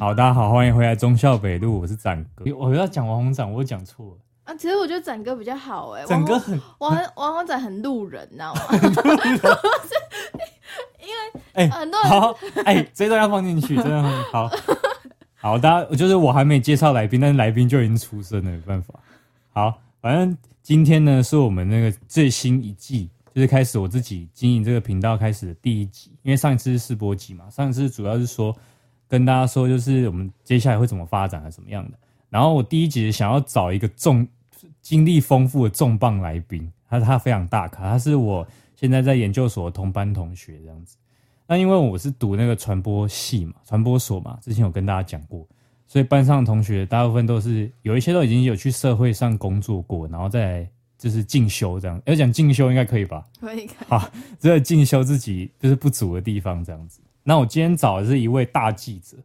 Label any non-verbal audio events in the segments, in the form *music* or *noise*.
好，大家好，欢迎回来忠孝北路，我是展哥。我要讲王宏展，我讲错了啊。其实我觉得展哥比较好哎、欸，展哥很王王宏展很路人，你知道吗？*laughs* 因为哎，欸、很多人好哎、欸，这段要放进去，真的很好。*laughs* 好，大家就是我还没介绍来宾，但是来宾就已经出生了，没办法。好，反正今天呢是我们那个最新一季，就是开始我自己经营这个频道开始的第一集。因为上一次是试播集嘛，上一次主要是说跟大家说，就是我们接下来会怎么发展，还是怎么样的。然后我第一集想要找一个重经历丰富的重磅来宾，他他非常大咖，他是我现在在研究所的同班同学这样子。那因为我是读那个传播系嘛，传播所嘛，之前有跟大家讲过，所以班上的同学大部分都是有一些都已经有去社会上工作过，然后再就是进修这样。要讲进修应该可以吧？可以。好，这个进修自己就是不足的地方这样子。那我今天找的是一位大记者，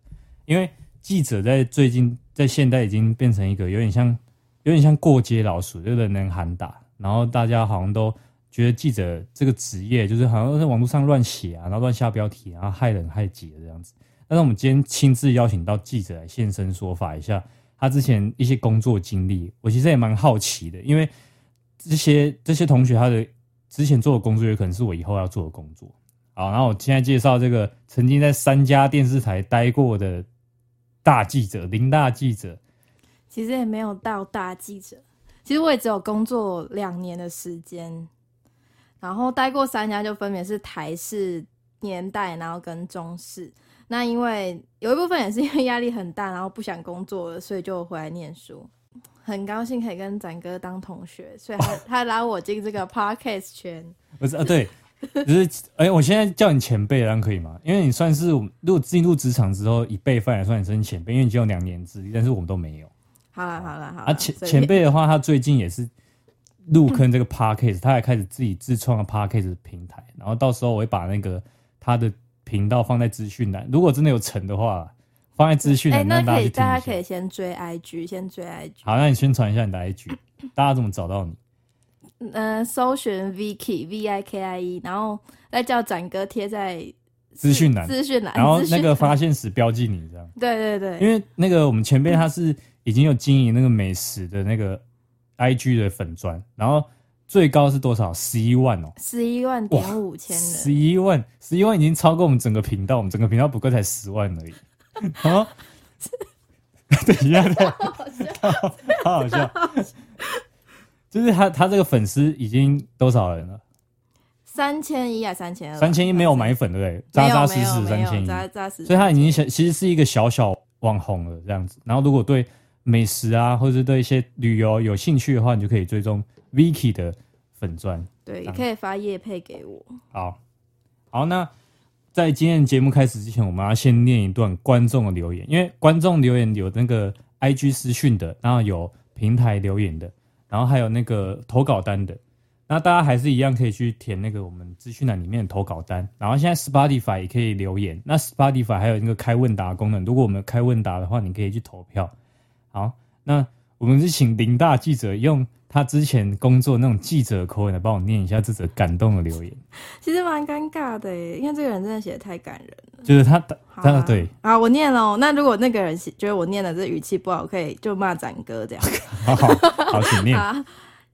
因为记者在最近在现代已经变成一个有点像有点像过街老鼠，就是人人喊打，然后大家好像都。觉得记者这个职业就是好像在网络上乱写啊，然后乱下标题，然后害人害己这样子。但是我们今天亲自邀请到记者来现身说法一下，他之前一些工作经历，我其实也蛮好奇的，因为这些这些同学他的之前做的工作也可能是我以后要做的工作。好，然后我现在介绍这个曾经在三家电视台待过的大记者林大记者。其实也没有到大记者，其实我也只有工作两年的时间。然后待过三家，就分别是台视、年代，然后跟中视。那因为有一部分也是因为压力很大，然后不想工作了，所以就回来念书。很高兴可以跟展哥当同学，所以他、*laughs* 哦、他拉我进这个 podcast 圈。不是啊，对，*laughs* 就是哎，我现在叫你前辈，这样可以吗？因为你算是如果进入职场之后，以辈分来算，你是前辈，因为你只有两年资历，但是我们都没有。好了好了好了，啊前前辈的话，他最近也是。入坑这个 Podcast，他也开始自己自创了 Podcast 平台，然后到时候我会把那个他的频道放在资讯栏，如果真的有成的话，放在资讯栏。哎、欸，那可以，大家可以先追 IG，先追 IG。好，那你宣传一下你的 IG，大家怎么找到你？嗯、呃，搜寻 Viki V I K I E，然后再叫展哥贴在资讯栏，资讯栏，然后那个发现时标记你这样。*laughs* 对对对，因为那个我们前辈他是已经有经营那个美食的那个。I G 的粉专，然后最高是多少？十一万哦，十一万点五千人，十一万，十一万已经超过我们整个频道，我们整个频道不过才十万而已。*laughs* *laughs* 啊，等一下，好好笑，好好笑，就是他他这个粉丝已经多少人了？三千一啊，三千二，三千一没有买粉对不对？扎扎实实三千一，扎扎实实，所以他已经小，其实是一个小小网红了这样子。然后如果对。美食啊，或者是对一些旅游有兴趣的话，你就可以追踪 Vicky 的粉钻。对，也可以发业配给我。好，好，那在今天的节目开始之前，我们要先念一段观众的留言，因为观众留言有那个 IG 私讯的，然后有平台留言的，然后还有那个投稿单的。那大家还是一样可以去填那个我们资讯栏里面的投稿单。然后现在 Spotify 也可以留言，那 Spotify 还有一个开问答功能，如果我们开问答的话，你可以去投票。好，那我们是请林大记者用他之前工作那种记者口吻来帮我念一下这则感动的留言。其实蛮尴尬的耶，因为这个人真的写的太感人了。就是他，他、啊、对啊，我念了。那如果那个人觉得我念的这语气不好，可以就骂展哥这样。*laughs* 好好好，请念。*laughs* 好，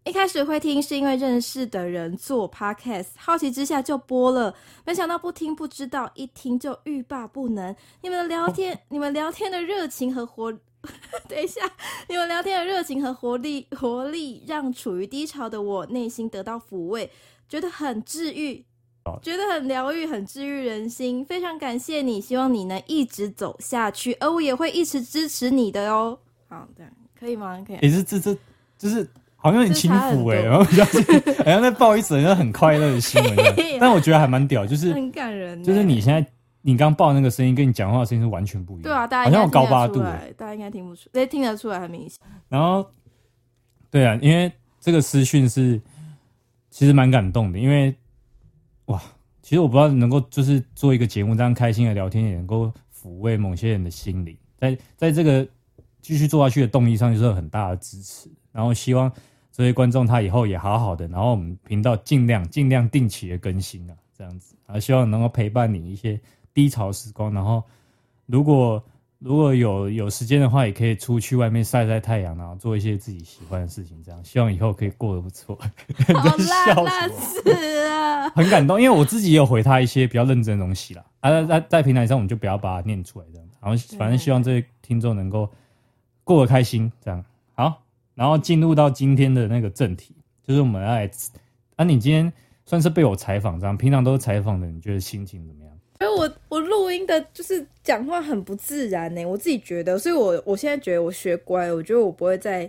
一开始会听是因为认识的人做 podcast，好奇之下就播了，没想到不听不知道，一听就欲罢不能。你们的聊天，哦、你们聊天的热情和活。*laughs* 等一下，你们聊天的热情和活力，活力让处于低潮的我内心得到抚慰，觉得很治愈，觉得很疗愈，很治愈人心。非常感谢你，希望你能一直走下去，而我也会一直支持你的哦。好，这样可以吗？可以。也是这这就是好像很轻浮哎，然后比 *laughs* 较好像在报一则人很快乐的新闻，*laughs* 但我觉得还蛮屌，就是很感人，就是你现在。你刚报那个声音跟你讲话的声音是完全不一样。对啊，大家好像有高八度，大家应该听不出，哎，听得出来很明显。然后，对啊，因为这个私讯是其实蛮感动的，因为哇，其实我不知道能够就是做一个节目这样开心的聊天，也能够抚慰某些人的心灵，在在这个继续做下去的动力上，就是有很大的支持。然后希望这些观众他以后也好好的，然后我们频道尽量尽量定期的更新啊，这样子啊，希望能够陪伴你一些。低潮时光，然后如果如果有有时间的话，也可以出去外面晒晒太阳，然后做一些自己喜欢的事情。这样，希望以后可以过得不错。好烂烂 *laughs* 死啊！很感动，因为我自己也有回他一些比较认真的东西啦。啊，在在在平台上，我们就不要把它念出来这样。然后，反正希望这些听众能够过得开心。这样好，然后进入到今天的那个正题，就是我们要来。啊，你今天算是被我采访这样，平常都是采访的，你觉得心情怎么样？所以我我录音的就是讲话很不自然呢，我自己觉得，所以我我现在觉得我学乖了，我觉得我不会再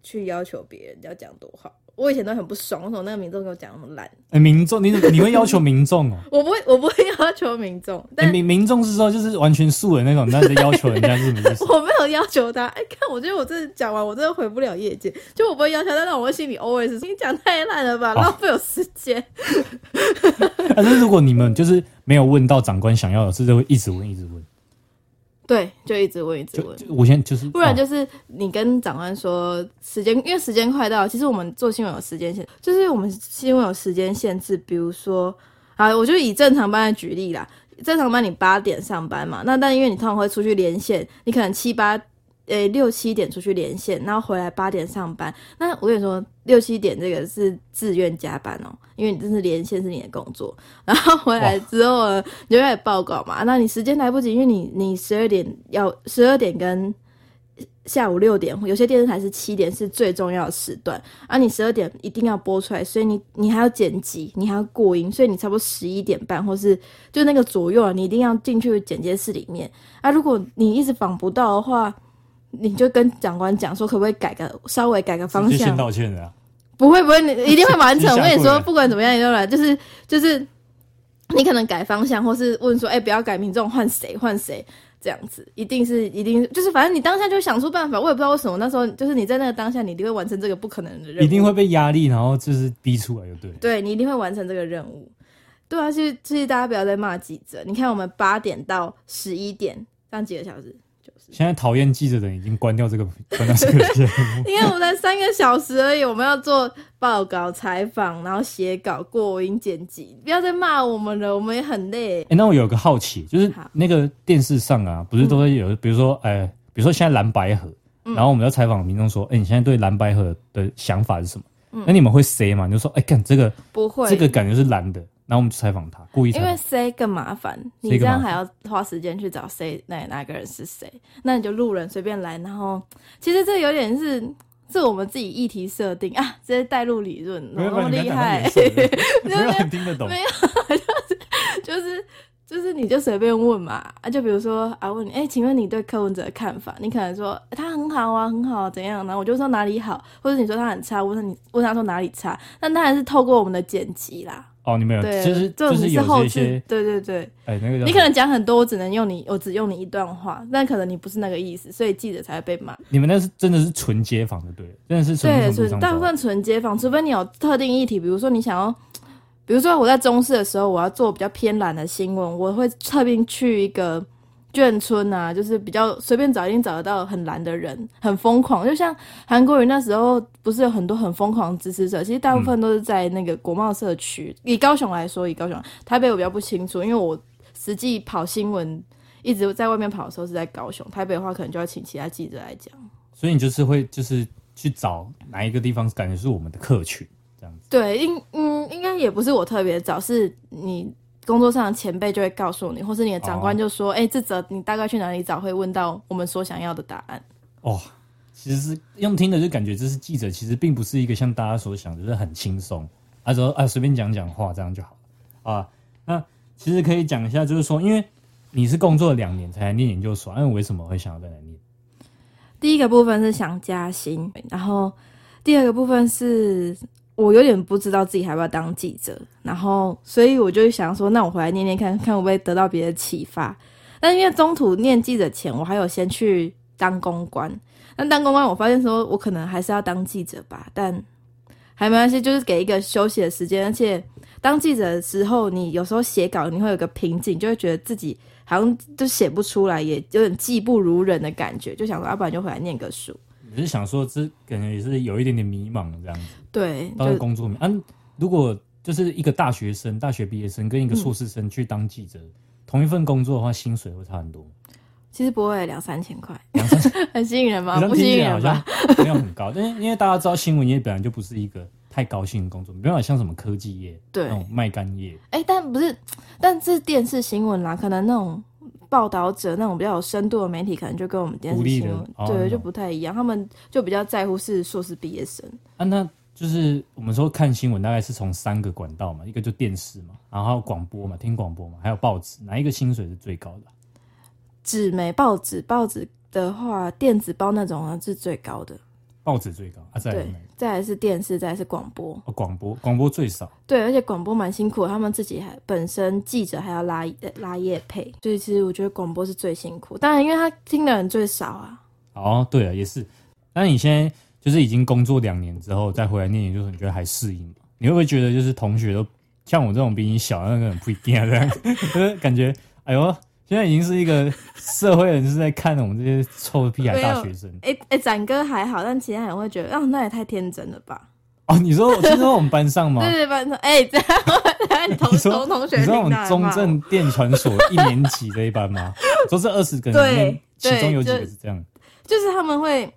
去要求别人要讲多好。我以前都很不爽，为什么那个民众给我讲那么烂？哎、欸，民众，你你会要求民众哦？*laughs* 我不会，我不会要求民众。但民民众是说就是完全素的那种，但是要求人家是什么意思？*laughs* 我没有要求他。哎、欸，看，我觉得我这讲完，我真的回不了业界。就我不会要求他，但我心里 always 你讲太烂了吧，浪费我时间。*laughs* 但是如果你们就是没有问到长官想要的，是就会一直问，一直问。对，就一直问，一直问。我先就是，不然就是你跟长官说时间，因为时间快到了。其实我们做新闻有时间限，就是我们新闻有时间限制。比如说，啊，我就以正常班来举例啦。正常班你八点上班嘛，那但因为你通常会出去连线，你可能七八。诶、六七点出去连线，然后回来八点上班。那我跟你说，六七点这个是自愿加班哦，因为你这是连线是你的工作。然后回来之后呢，你就开始报告嘛。那你时间来不及，因为你你十二点要十二点跟下午六点，有些电视台是七点是最重要的时段，啊，你十二点一定要播出来，所以你你还要剪辑，你还要过音，所以你差不多十一点半或是就那个左右啊，你一定要进去剪接室里面。啊，如果你一直访不到的话。你就跟长官讲说，可不可以改个稍微改个方向？先道歉的啊？不会不会，你一定会完成。我跟你说，不管怎么样，你都来。*laughs* 就是就是，你可能改方向，或是问说，哎、欸，不要改民众，换谁换谁这样子，一定是一定就是，反正你当下就想出办法。我也不知道为什么那时候，就是你在那个当下，你一定会完成这个不可能的任务，一定会被压力，然后就是逼出来，就对。对，你一定会完成这个任务。对啊，其实其实大家不要再骂记者。你看，我们八点到十一点，这样几个小时。现在讨厌记者的人已经关掉这个，*laughs* 关掉这个节目。*laughs* 因为我们才三个小时而已，我们要做报告、采访，然后写稿、过音、剪辑，不要再骂我们了，我们也很累。哎、欸，那我有个好奇，就是那个电视上啊，不是都会有，比如说，哎、欸，比如说现在蓝白合，然后我们要采访民众说，哎、欸，你现在对蓝白河的想法是什么？嗯、那你们会 say 吗？你就说，哎、欸，干这个不会，这个感觉是蓝的。然后我们就采访他，故意，因为 C 更麻烦，你这样还要花时间去找谁，哪哪个人是谁？那你就路人随便来，然后其实这有点是是我们自己议题设定啊，直接带入理论，那么厉害，*laughs* 没有人听得懂，没有，*laughs* 就是就是就是你就随便问嘛啊，就比如说啊，问你，哎，请问你对柯文哲的看法？你可能说他很好啊，很好，啊怎样？然后我就说哪里好，或者你说他很差，我问你问他说哪里差？但当然是透过我们的剪辑啦。哦，你没有，对就是就是有这些，对对对，哎，那个你可能讲很多，我只能用你，我只用你一段话，但可能你不是那个意思，所以记者才会被骂。你们那是真的是纯街访的，对，真的是纯对，大部分纯街访，除非你有特定议题，比如说你想要，比如说我在中视的时候，我要做比较偏蓝的新闻，我会特别去一个。眷村啊，就是比较随便找，一定找得到很蓝的人，很疯狂。就像韩国瑜那时候，不是有很多很疯狂的支持者？其实大部分都是在那个国贸社区。嗯、以高雄来说，以高雄，台北我比较不清楚，因为我实际跑新闻，一直在外面跑的时候是在高雄。台北的话，可能就要请其他记者来讲。所以你就是会就是去找哪一个地方，感觉是我们的客群这样子。对，应嗯，应该也不是我特别找，是你。工作上的前辈就会告诉你，或是你的长官就说：“哎、哦欸，这则你大概去哪里找会问到我们所想要的答案。”哦，其实是用听的就感觉这是记者，其实并不是一个像大家所想的，就是很轻松，啊说啊随便讲讲话这样就好啊。那其实可以讲一下，就是说，因为你是工作了两年才来念研究所，那你为什么会想要再来念？第一个部分是想加薪，然后第二个部分是。我有点不知道自己还要不要当记者，然后所以我就想说，那我回来念念看看会不会得到别的启发。但因为中途念记者前，我还有先去当公关。但当公关，我发现说我可能还是要当记者吧，但还没关系，就是给一个休息的时间。而且当记者的时候，你有时候写稿你会有个瓶颈，就会觉得自己好像就写不出来，也有点技不如人的感觉，就想说要不然就回来念个书。只是想说，这可能也是有一点点迷茫这样子。对，当工作迷。嗯、啊，如果就是一个大学生、大学毕业生跟一个硕士生去当记者，嗯、同一份工作的话，薪水会差很多。其实不会两三千块，两三千很吸引人吗？不吸引人吧？*laughs* 没有很高，但是因为大家知道新闻业本来就不是一个太高薪的工作，没有像什么科技业，对，那种卖干业。哎、欸，但不是，但是电视新闻啦，可能那种。报道者那种比较有深度的媒体，可能就跟我们电视新闻、哦、对就不太一样，他们就比较在乎是硕士毕业生。啊，那就是我们说看新闻，大概是从三个管道嘛，一个就电视嘛，然后广播嘛，听广播嘛，还有报纸，哪一个薪水是最高的？纸媒报纸，报纸的话，电子报那种呢是最高的。报纸最高啊，再来对，再来是电视，再来是广播。哦，广播，广播最少。对，而且广播蛮辛苦的，他们自己还本身记者还要拉拉夜配，所以其实我觉得广播是最辛苦。当然，因为他听的人最少啊。哦，对啊，也是。那你现在就是已经工作两年之后再回来念研究所，你觉得还适应吗？你会不会觉得就是同学都像我这种比你小的那个人不一定啊？这样 *laughs* 就是感觉，哎呦。现在已经是一个社会人，是在看我们这些臭屁孩大学生。哎哎、欸，展、欸、哥还好，但其他人会觉得，哦，那也太天真了吧？哦，你说，是说我们班上吗？*laughs* 对对班上，哎、欸，这样，*laughs* 同同同学，你知道我们中正电传所一年级这一班吗？说这二十个人其中有几个是这样？就，就是他们会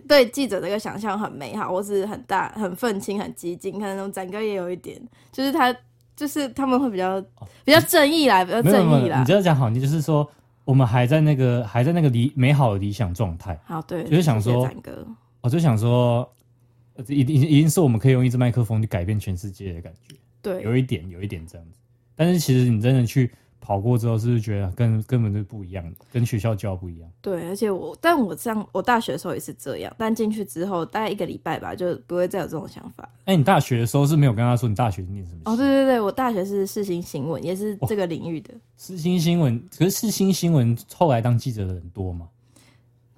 *laughs* 对记者这个想象很美好，或是很大、很愤青、很激进。可能展哥也有一点，就是他。就是他们会比较比较正义啦，比较正义啦。你这样讲好，你就是说我们还在那个还在那个理美好的理想状态。好，对，就是想说，我就想说，一定一定是我们可以用一支麦克风去改变全世界的感觉。对，有一点有一点这样子。但是其实你真的去。跑过之后，是不是觉得跟根本就不一样，跟学校教不一样？对，而且我，但我上我大学的时候也是这样，但进去之后大概一个礼拜吧，就不会再有这种想法。哎、欸，你大学的时候是没有跟他说你大学念什么？哦，对对对，我大学是世新新闻，也是这个领域的。世新新闻，可是世新新闻后来当记者的人多吗？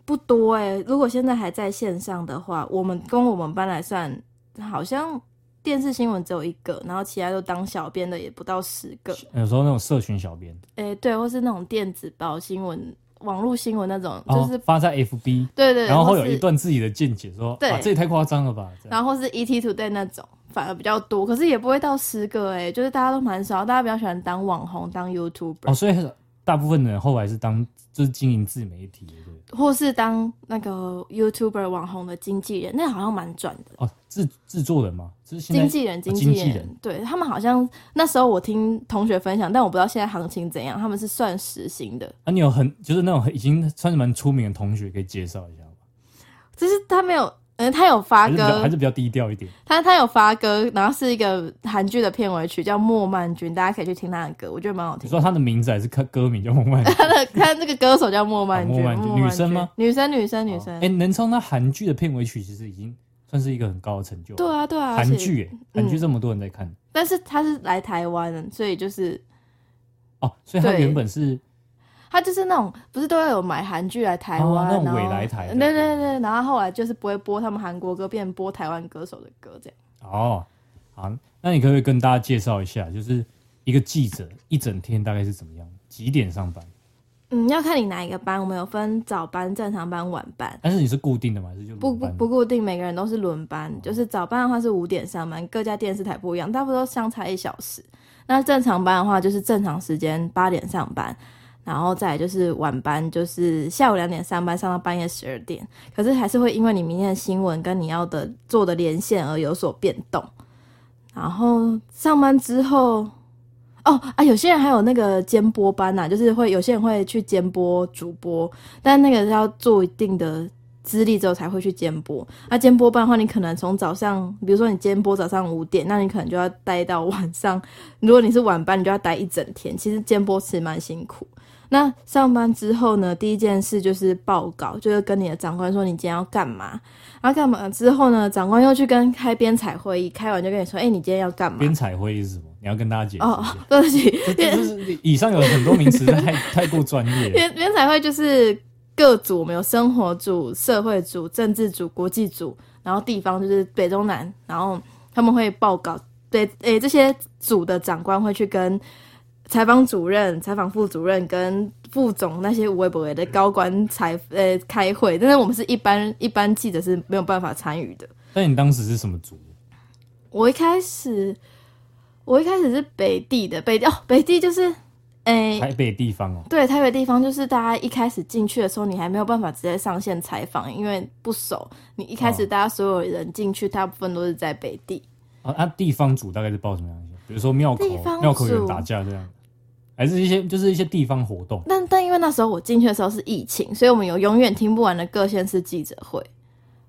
不多哎、欸，如果现在还在线上的话，我们跟我们班来算，好像。电视新闻只有一个，然后其他都当小编的也不到十个。有时候那种社群小编，哎、欸，对，或是那种电子报新闻、网络新闻那种，就是、哦、发在 FB，对，对对，然后会有一段自己的见解说，说对，这也太夸张了吧。然后是 ETtoday 那种，反而比较多，可是也不会到十个、欸，哎，就是大家都蛮少，大家比较喜欢当网红、当 YouTuber。哦，所以大部分的人后来是当就是经营自媒体的。或是当那个 YouTuber 网红的经纪人，那好像蛮赚的哦。制制作人吗？经纪人，经纪人，对他们好像那时候我听同学分享，但我不知道现在行情怎样。他们是算时薪的。啊，你有很就是那种已经算是蛮出名的同学，可以介绍一下吗？就是他没有。嗯，他有发歌，还是比较低调一点。他他有发歌，然后是一个韩剧的片尾曲，叫《莫曼君》，大家可以去听他的歌，我觉得蛮好听。你说他的名字还是歌歌名叫莫曼君？他的他那个歌手叫莫曼君，啊，莫曼君，女生吗？女生，女生，女生。哎，欸，能唱他韩剧的片尾曲，其实已经算是一个很高的成就。对啊，对啊，韩剧，哎，韩剧这么多人在看，但是他是来台湾，所以就是哦，所以他原本是。他就是那种不是都要有买韩剧来台湾，那种未来台，对对对，然后后来就是不会播他们韩国歌，变播台湾歌手的歌这样。哦，好，那你可不可以跟大家介绍一下，就是一个记者一整天大概是怎么样？几点上班？嗯，要看你哪一个班，我们有分早班、正常班、晚班。但是你是固定的吗？还是就不不不固定，每个人都是轮班。哦、就是早班的话是五点上班，各家电视台不一样，大部分都相差一小时。那正常班的话就是正常时间八点上班。然后再来就是晚班，就是下午两点上班，上到半夜十二点。可是还是会因为你明天的新闻跟你要的做的连线而有所变动。然后上班之后，哦啊，有些人还有那个监播班呐、啊，就是会有些人会去监播主播，但那个是要做一定的资历之后才会去监播。那监播班的话，你可能从早上，比如说你监播早上五点，那你可能就要待到晚上。如果你是晚班，你就要待一整天。其实监播其实蛮辛苦。那上班之后呢，第一件事就是报告，就是跟你的长官说你今天要干嘛。然后干嘛之后呢，长官又去跟开编采会议，开完就跟你说，哎、欸，你今天要干嘛？编采会议是什么？你要跟大家解释。哦，对不起，就是以上有很多名词太 *laughs* 太过专业。编编采会就是各组，我们有生活组、社会组、政治组、国际组，然后地方就是北中南，然后他们会报告。对，诶、欸，这些组的长官会去跟。采访主任、采访副主任跟副总那些无微博的高官采呃开会，但是我们是一般一般记者是没有办法参与的。那你当时是什么组？我一开始我一开始是北地的北地哦，北地就是哎，台北地方哦，对，台北地方就是大家一开始进去的时候，你还没有办法直接上线采访，因为不熟。你一开始大家所有人进去，大部分都是在北地。啊，那地方组大概是报什么样的？比如说庙口，庙口有人打架这样，还是一些就是一些地方活动。但但因为那时候我进去的时候是疫情，所以我们有永远听不完的各县市记者会。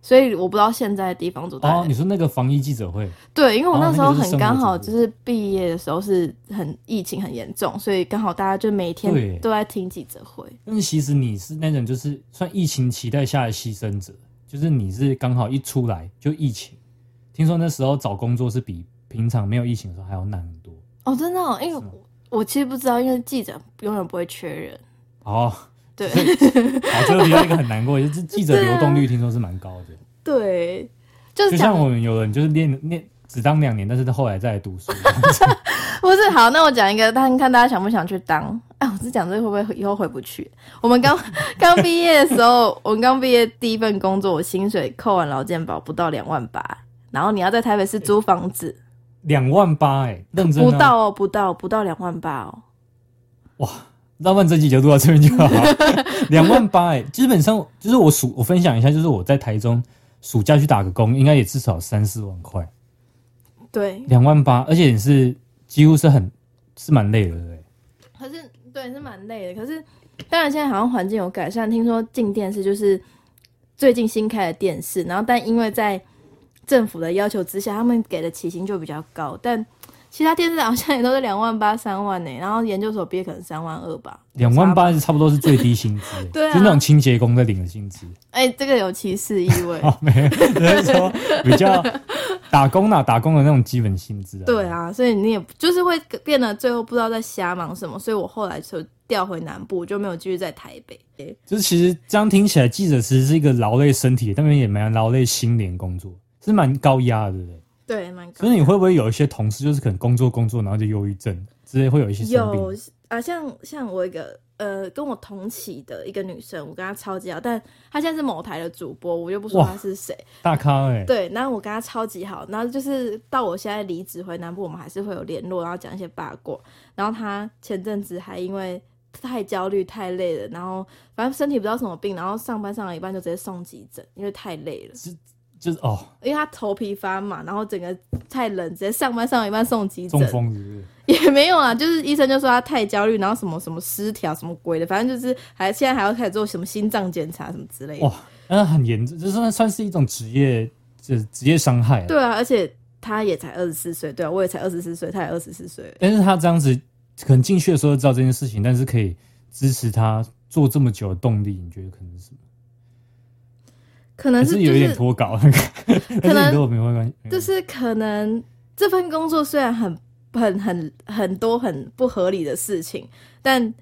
所以我不知道现在的地方组哦，你说那个防疫记者会？对，因为我那时候很刚好就是毕业的时候是很疫情很严重，所以刚好大家就每天都在听记者会。但是其实你是那种就是算疫情期待下的牺牲者，就是你是刚好一出来就疫情，听说那时候找工作是比平常没有疫情的时候还要难很多。哦，真的哦，因为我其实不知道，因为记者永远不会缺人。哦。对，*laughs* 好，这个比较一个很难过，就是记者流动率听说是蛮高的。对，就是就像我们有人就是念念只当两年，但是后来再来读书。*laughs* 不是，好，那我讲一个，看看大家想不想去当？哎，我是讲这个会不会以后回不去？我们刚 *laughs* 刚毕业的时候，我们刚毕业第一份工作，我薪水扣完劳健保不到两万八，然后你要在台北市租房子，两万八，哎，认真、啊、不到哦，不到不到两万八哦，哇。那问这集就录到这边就好，*laughs* 两万八哎，基本上就是我暑我分享一下，就是我在台中暑假去打个工，应该也至少三四万块。对，两万八，而且也是几乎是很是蛮累的，对？可是对，是蛮累的。可是当然现在好像环境有改善，听说进电视就是最近新开的电视，然后但因为在政府的要求之下，他们给的起薪就比较高，但。其他电视好像也都是两万八、三万呢，*laughs* 然后研究所毕业可能三万二吧。两万八是差不多是最低薪资，对、啊，就那种清洁工在领的薪资。哎、欸，这个有歧视意味。*laughs* 哦，没有，就是说比较打工啊，打工的那种基本薪资啊。对啊，所以你也就是会变得最后不知道在瞎忙什么，所以我后来就调回南部，就没有继续在台北。就是其实这样听起来，记者其实是一个劳累身体，但也蛮劳累心灵工作，是蛮高压的，对不对？对，蛮。所以你会不会有一些同事，就是可能工作工作，然后就忧郁症之类，会有一些？有啊，像像我一个呃，跟我同期的一个女生，我跟她超级好，但她现在是某台的主播，我就不说她是谁。大咖哎、欸。对，然后我跟她超级好，然后就是到我现在离职回南部，我们还是会有联络，然后讲一些八卦。然后她前阵子还因为太焦虑、太累了，然后反正身体不知道什么病，然后上班上了一半就直接送急诊，因为太累了。就是哦，因为他头皮发麻，然后整个太冷，直接上班上到一半送急诊。中风是不是？*laughs* 也没有啊，就是医生就说他太焦虑，然后什么什么失调，什么鬼的，反正就是还现在还要开始做什么心脏检查什么之类的。哇，那很严重，这算算是一种职业，就是职业伤害。对啊，而且他也才二十四岁，对啊，我也才二十四岁，他也二十四岁。但是他这样子，可能进去的时候知道这件事情，但是可以支持他做这么久的动力，你觉得可能是什么？可能是，是有一点脱稿，*laughs* 可能跟我没关系。就是可能这份工作虽然很很很很多很不合理的事情，但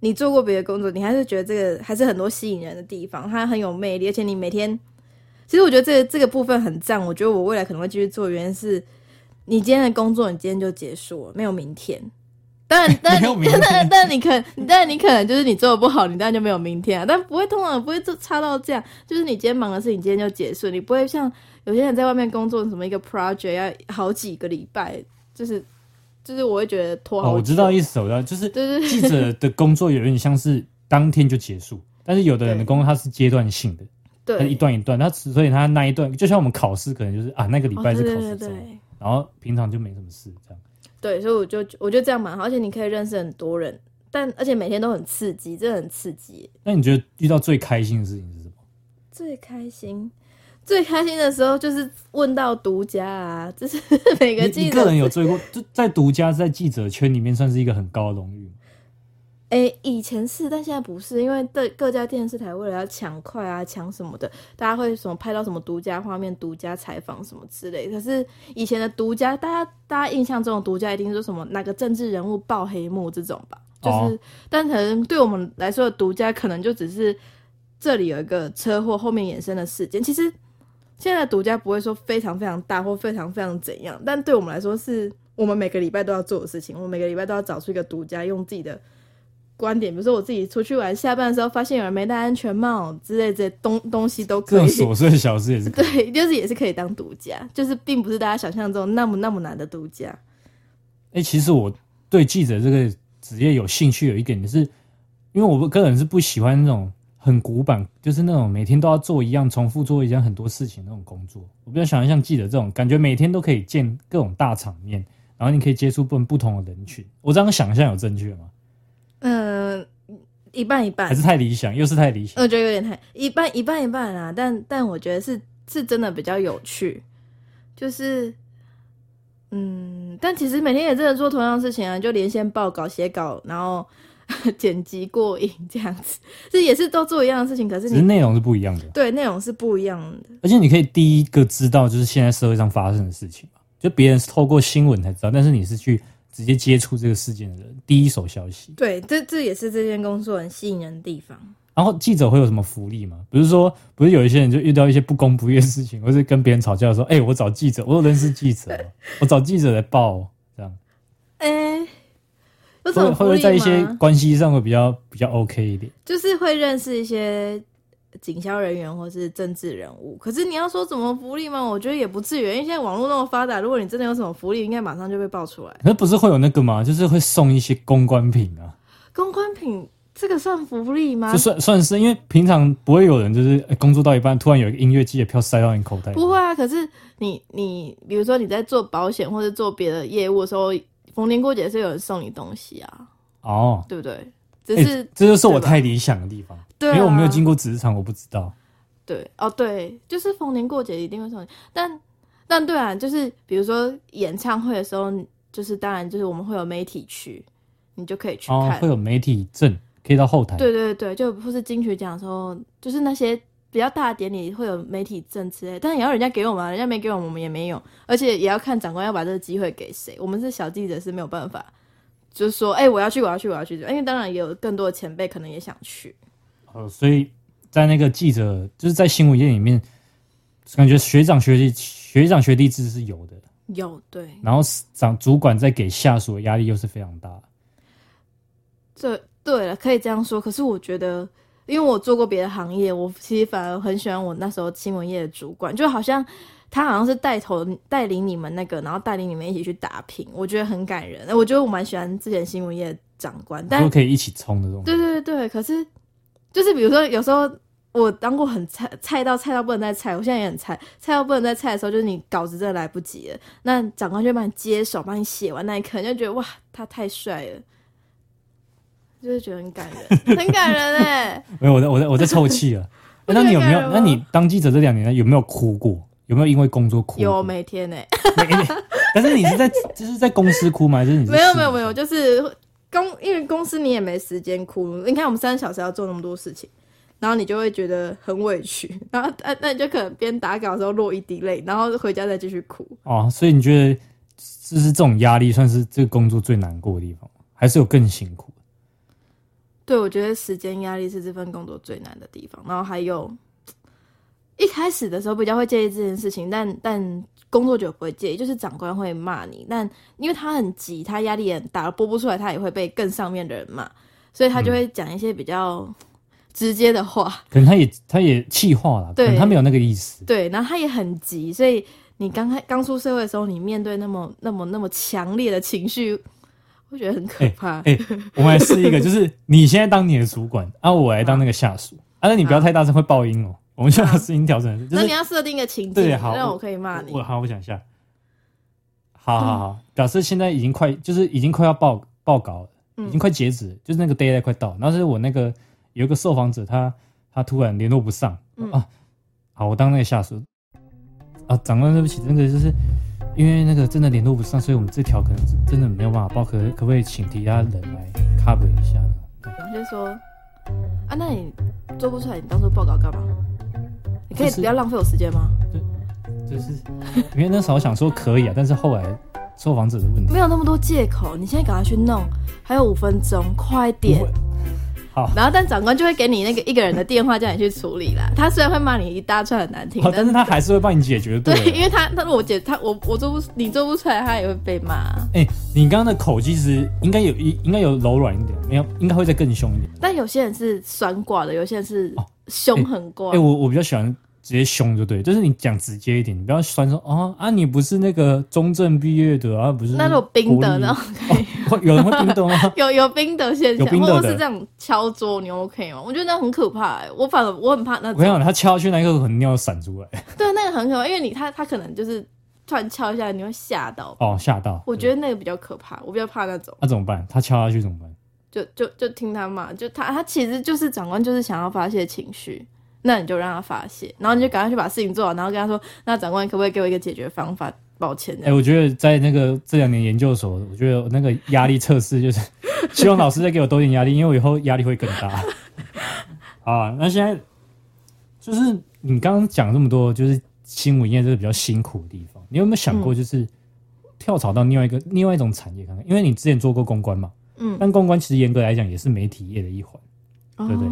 你做过别的工作，你还是觉得这个还是很多吸引人的地方，它很有魅力。而且你每天，其实我觉得这个这个部分很赞。我觉得我未来可能会继续做，原因是你今天的工作，你今天就结束了，没有明天。当然，*laughs* 但但但你可，但你可能就是你做的不好，你当然就没有明天啊。但不会，通常不会就差到这样。就是你今天忙的事情，今天就结束，你不会像有些人在外面工作，什么一个 project 要好几个礼拜，就是就是我会觉得拖好。哦，我知道意思，我知道，就是记者的工作有点像是当天就结束，但是有的人的工作它是阶段性的，对，一段一段，他所以他那一段就像我们考试，可能就是啊那个礼拜是考试周，然后平常就没什么事这样。对，所以我就我觉得这样蛮好，而且你可以认识很多人，但而且每天都很刺激，真的很刺激。那你觉得遇到最开心的事情是什么？最开心，最开心的时候就是问到独家啊，就是 *laughs* 每个记者。你个人有追过，就在独家在记者圈里面算是一个很高的荣誉。哎、欸，以前是，但现在不是，因为各各家电视台为了要抢快啊，抢什么的，大家会什么拍到什么独家画面、独家采访什么之类。可是以前的独家，大家大家印象中的独家一定是什么哪个政治人物爆黑幕这种吧？就是，哦、但可能对我们来说的独家，可能就只是这里有一个车祸后面衍生的事件。其实现在的独家不会说非常非常大或非常非常怎样，但对我们来说，是我们每个礼拜都要做的事情。我们每个礼拜都要找出一个独家，用自己的。观点，比如说我自己出去玩，下班的时候发现有人没戴安全帽之类这些东东西都可以。这种琐碎小事也是可以。*laughs* 对，就是也是可以当独家，就是并不是大家想象中那么那么难的独家。哎、欸，其实我对记者这个职职业有兴趣有一点，就是因为我个人是不喜欢那种很古板，就是那种每天都要做一样、重复做一样很多事情那种工作。我比较喜欢像记者这种感觉，每天都可以见各种大场面，然后你可以接触不不同的人群。我这样想象有正确吗？嗯、呃，一半一半，还是太理想，又是太理想。我觉得有点太一半一半一半啊，但但我觉得是是真的比较有趣，就是。嗯，但其实每天也真的做同样的事情啊，就连线报稿、写稿，然后 *laughs* 剪辑、过瘾这样子，这也是都做一样的事情。可是你，只是内容是不一样的。对，内容是不一样的。而且你可以第一个知道，就是现在社会上发生的事情嘛，就别人是透过新闻才知道，但是你是去直接接触这个事件的人，第一手消息。对，这这也是这件工作很吸引人的地方。然后记者会有什么福利吗？不是说，不是有一些人就遇到一些不公不义的事情，或是跟别人吵架的时候，哎、欸，我找记者，我有认识记者，*laughs* 我找记者来报，这样。哎、欸，有什么？会不会在一些关系上会比较比较 OK 一点？就是会认识一些警消人员或是政治人物。可是你要说怎么福利吗？我觉得也不至于，因为现在网络那么发达，如果你真的有什么福利，应该马上就被爆出来。那不是会有那个吗？就是会送一些公关品啊，公关品。这个算福利吗？就算算是，因为平常不会有人就是工作到一半，突然有一个音乐季的票塞到你口袋。不会啊，可是你你比如说你在做保险或者做别的业务的时候，逢年过节是有人送你东西啊。哦，对不对？只是、欸、这就是我太理想的地方，对、啊，因为我没有经过职场，我不知道。对，哦，对，就是逢年过节一定会送你，但但对啊，就是比如说演唱会的时候，就是当然就是我们会有媒体去，你就可以去看，哦、会有媒体证。可以到后台，对对对，就或是金曲奖的时候，就是那些比较大的典礼会有媒体证之类，但也要人家给我们，啊人家没给我们，我们也没有，而且也要看长官要把这个机会给谁，我们是小记者是没有办法，就是说，哎、欸，我要去，我要去，我要去，因为当然也有更多的前辈可能也想去。呃，所以在那个记者就是在新闻业里面，感觉学长学弟学长学弟制是有的，有对，然后长主管在给下属的压力又是非常大，这。对了，可以这样说。可是我觉得，因为我做过别的行业，我其实反而很喜欢我那时候新闻业的主管，就好像他好像是带头带领你们那个，然后带领你们一起去打拼，我觉得很感人。我觉得我蛮喜欢之前新闻业的长官，但都可以一起冲的东西。对对对，可是就是比如说，有时候我当过很菜菜到菜到不能再菜，我现在也很菜菜到不能再菜的时候，就是你稿子真的来不及了，那长官就会帮你接手，帮你写完那一刻，就觉得哇，他太帅了。就是觉得很感人，*laughs* 很感人哎、欸！没有，我在我在我在抽泣了。*laughs* 那你有没有？那你当记者这两年呢有没有哭过？有没有因为工作哭过？有每天呢、欸。但是你是在 *laughs* 就是在公司哭吗？还是你是没有没有没有，就是公因为公司你也没时间哭。你看我们三小时要做那么多事情，然后你就会觉得很委屈，然后那那你就可能边打稿的时候落一滴泪，然后回家再继续哭。哦，所以你觉得就是这种压力算是这个工作最难过的地方，还是有更辛苦？对，我觉得时间压力是这份工作最难的地方。然后还有一开始的时候比较会介意这件事情，但但工作久不会介意，就是长官会骂你，但因为他很急，他压力也很大，播不出来，他也会被更上面的人骂，所以他就会讲一些比较直接的话。嗯、可能他也他也气话了，对，他没有那个意思。对，然后他也很急，所以你刚开刚出社会的时候，你面对那么那么那么强烈的情绪。我觉得很可怕。哎、欸欸，我们来试一个，就是你现在当你的主管，啊，我来当那个下属，啊，那你不要太大声，会爆音哦。我们需要声音调整，就是、那你要设定一个情境，对，好，让我可以骂你。我好，我想一下。好好好，表示现在已经快，就是已经快要报报告了，已经快截止，就是那个 deadline 快到。然后是我那个有一个受访者，他他突然联络不上，啊，好，我当那个下属。啊，长官，对不起，那个就是。因为那个真的联络不上，所以我们这条可能真的没有办法报，可可不可以请其他人来 cover 一下呢？我就说啊，那你做不出来，你当初报告干嘛？你可以不要浪费我时间吗？对，就是因为那时候想说可以啊，但是后来收房子的问题没有那么多借口，你现在赶快去弄，还有五分钟，快点。好然后，但长官就会给你那个一个人的电话，叫你去处理啦。他虽然会骂你一大串很难听，但是他还是会帮你解决。对，因为他他说我解他我我做不你做不出来，他也会被骂。哎，你刚刚的口气其实应该有一应该有柔软一点，没有应该会再更凶一点。但有些人是酸挂的，有些人是凶狠挂。哎，我我比较喜欢直接凶就对，就是你讲直接一点，你不要酸说啊啊，你不是那个中正毕业的啊，不是那种冰的那种可以。会有人会冰的吗？*laughs* 有有冰的现象，或者是这样敲桌，你 OK 吗？我觉得那很可怕我反而我很怕那种。我跟你讲，他敲下去那一刻，可能尿闪出来。*laughs* 对，那个很可怕，因为你他他可能就是突然敲一下，你会吓到。哦，吓到。我觉得那个比较可怕，我比较怕那种。那、啊、怎么办？他敲下去怎么办？就就就听他骂，就他他其实就是长官，就是想要发泄情绪，那你就让他发泄，然后你就赶快去把事情做好，然后跟他说，那长官可不可以给我一个解决方法？抱歉。哎、欸，我觉得在那个这两年研究所，我觉得那个压力测试就是希望老师再给我多点压力，因为我以后压力会更大。*laughs* 啊，那现在就是你刚刚讲这么多，就是新闻业这个比较辛苦的地方，你有没有想过，就是跳槽到另外一个、嗯、另外一种产业看看？因为你之前做过公关嘛，嗯，但公关其实严格来讲也是媒体业的一环，对不对？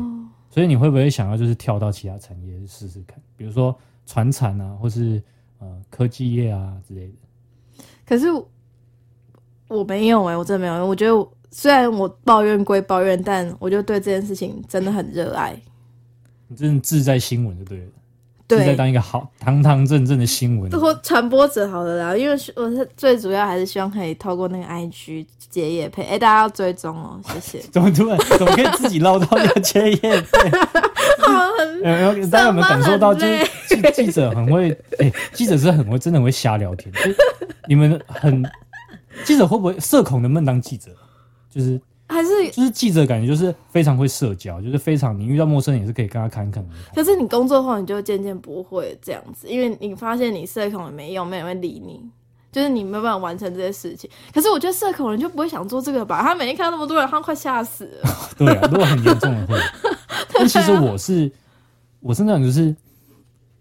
哦、所以你会不会想要就是跳到其他产业试试看？比如说船产啊，或是。呃，科技业啊之类的，可是我没有哎、欸，我真的没有。我觉得虽然我抱怨归抱怨，但我就对这件事情真的很热爱。你真的志在新闻就对了，志在当一个好堂堂正正的新闻，或传播者好了啦。因为我是最主要还是希望可以透过那个 IG 接业配，哎、欸，大家要追踪哦，谢谢。*laughs* 怎么突然怎么可以自己捞到要接业配？*laughs* 有有，大家有没有感受到，就是记记者很会，哎、欸，记者是很会，真的很会瞎聊天。就你们很记者会不会社恐能不能当记者？就是还是就是记者感觉就是非常会社交，就是非常你遇到陌生人也是可以跟他侃侃。可是你工作后你就渐渐不会这样子，因为你发现你社恐也没用，没有人会理你，就是你没有办法完成这些事情。可是我觉得社恐人就不会想做这个吧？他每天看到那么多人，他快吓死了。*laughs* 对啊，如果很严重的会。但其实我是。我是那种，就是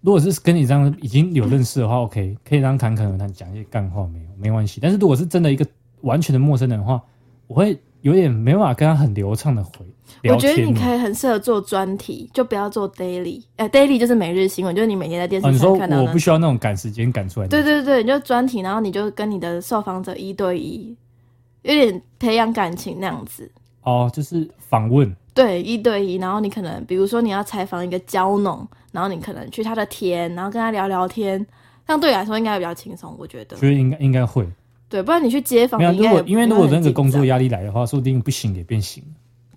如果是跟你这样已经有认识的话，OK，可以让侃侃而谈，讲一些干话，没有没关系。但是如果是真的一个完全的陌生人的话，我会有点没办法跟他很流畅的回。我觉得你可以很适合做专题，就不要做 daily，哎、欸、，daily 就是每日新闻，就是你每天在电视上看到、哦。我不需要那种赶时间赶出来。对对对，你就专题，然后你就跟你的受访者一对一，有点培养感情那样子。哦，就是访问。对，一对一，然后你可能，比如说你要采访一个蕉农，然后你可能去他的田，然后跟他聊聊天，这样对你来说应该比较轻松，我觉得。觉得应该应该会。对，不然你去街访，没有，如果因为如果那个工作压力来的话，说不定不行也变行。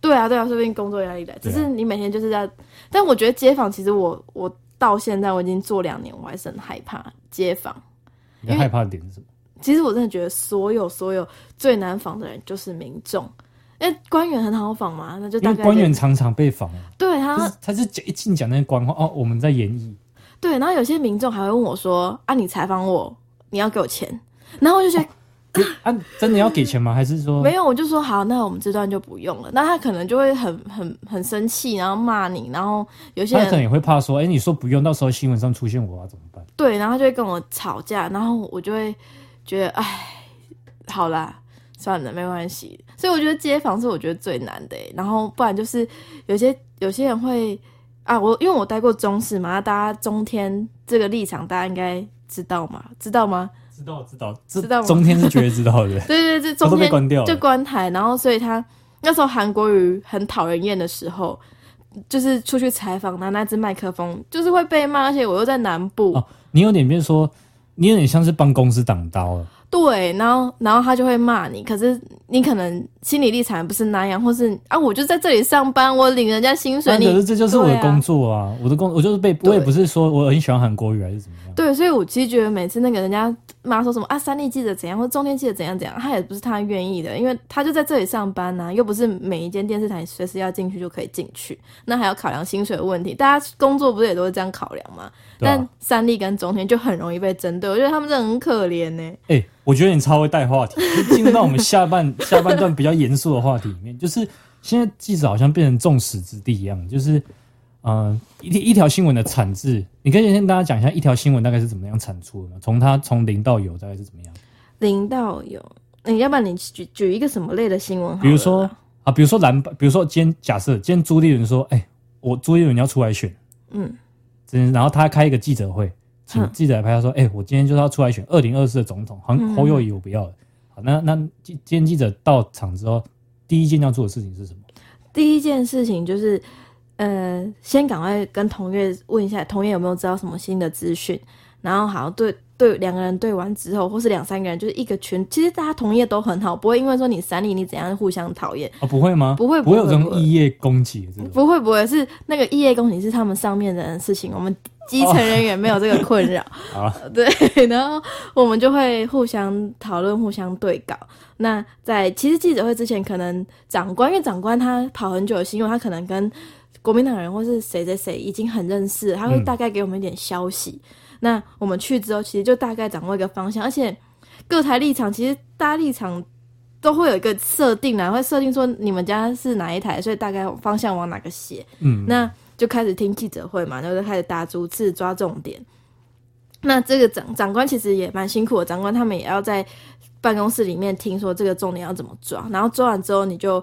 对啊，对啊，说不定工作压力来，只是你每天就是在。但我觉得街访，其实我我到现在我已经做两年，我还是很害怕街访。你害怕的点是什么？其实我真的觉得，所有所有最难访的人就是民众。哎，官员很好访嘛，那就大概官员常常被访。对他，他是一进讲那些官话哦，我们在演绎。对，然后有些民众还会问我说：“啊，你采访我，你要给我钱？”然后我就觉得，哦、啊，真的要给钱吗？还是说没有？我就说好，那我们这段就不用了。那他可能就会很很很生气，然后骂你。然后有些人他可能也会怕说：“哎，你说不用，到时候新闻上出现我啊怎么办？”对，然后他就会跟我吵架，然后我就会觉得，哎，好啦。算了，没关系。所以我觉得接访是我觉得最难的。然后不然就是有些有些人会啊，我因为我待过中式嘛，大家中天这个立场大家应该知道嘛？知道吗？知道，知道，知道。中天是绝对知道的。对 *laughs* 对对，中天关掉就关台。然后所以他那时候韩国瑜很讨人厌的时候，就是出去采访拿那只麦克风，就是会被骂。而且我又在南部，哦，你有点变说，你有点像是帮公司挡刀了。对，然后然后他就会骂你，可是你可能心理立场不是那样，或是啊，我就在这里上班，我领人家薪水，你可是这就是我的工作啊，啊我的工我就是被，我也不是说我很喜欢韩国语还是怎么样。对，所以我其实觉得每次那个人家妈说什么啊，三立记者怎样，或中天记者怎样怎样，他也不是他愿意的，因为他就在这里上班呐、啊，又不是每一间电视台随时要进去就可以进去，那还要考量薪水的问题，大家工作不是也都是这样考量吗？啊、但三立跟中天就很容易被针对，我觉得他们真的很可怜呢、欸。哎。我觉得你超会带话题，进入到我们下半下半段比较严肃的话题里面。就是现在记者好像变成众矢之的一样，就是嗯，一一条新闻的产制，你可以先跟大家讲一下一条新闻大概是怎么样产出的吗？从它从零到有大概是怎么样？零到有，你要不然你举举一个什么类的新闻？比如说啊，比如说蓝，比如说今天假设今天朱立伦说，哎、欸，我朱立伦要出来选，嗯，然后他开一个记者会。请记者来拍他说：“哎、欸，我今天就是要出来选二零二四的总统，好像侯友宜我不要了。嗯”好，那那今今天记者到场之后，第一件要做的事情是什么？第一件事情就是，呃，先赶快跟同月问一下，同月有没有知道什么新的资讯，然后好对对两个人对完之后，或是两三个人，就是一个群，其实大家同业都很好，不会因为说你三立你怎样互相讨厌哦，不会吗？不会，不会有这种异业攻击，不会不会是那个异业攻击是他们上面的事情，我们基层人员没有这个困扰。*laughs* 啊，对，然后我们就会互相讨论，互相对稿。那在其实记者会之前，可能长官因为长官他跑很久的新闻，他可能跟国民党人或是谁谁谁已经很认识，他会大概给我们一点消息。嗯那我们去之后，其实就大概掌握一个方向，而且各台立场其实大家立场都会有一个设定啦，会设定说你们家是哪一台，所以大概方向往哪个写。嗯，那就开始听记者会嘛，然后就开始打逐字抓重点。那这个长长官其实也蛮辛苦的，长官他们也要在办公室里面听说这个重点要怎么抓，然后抓完之后你就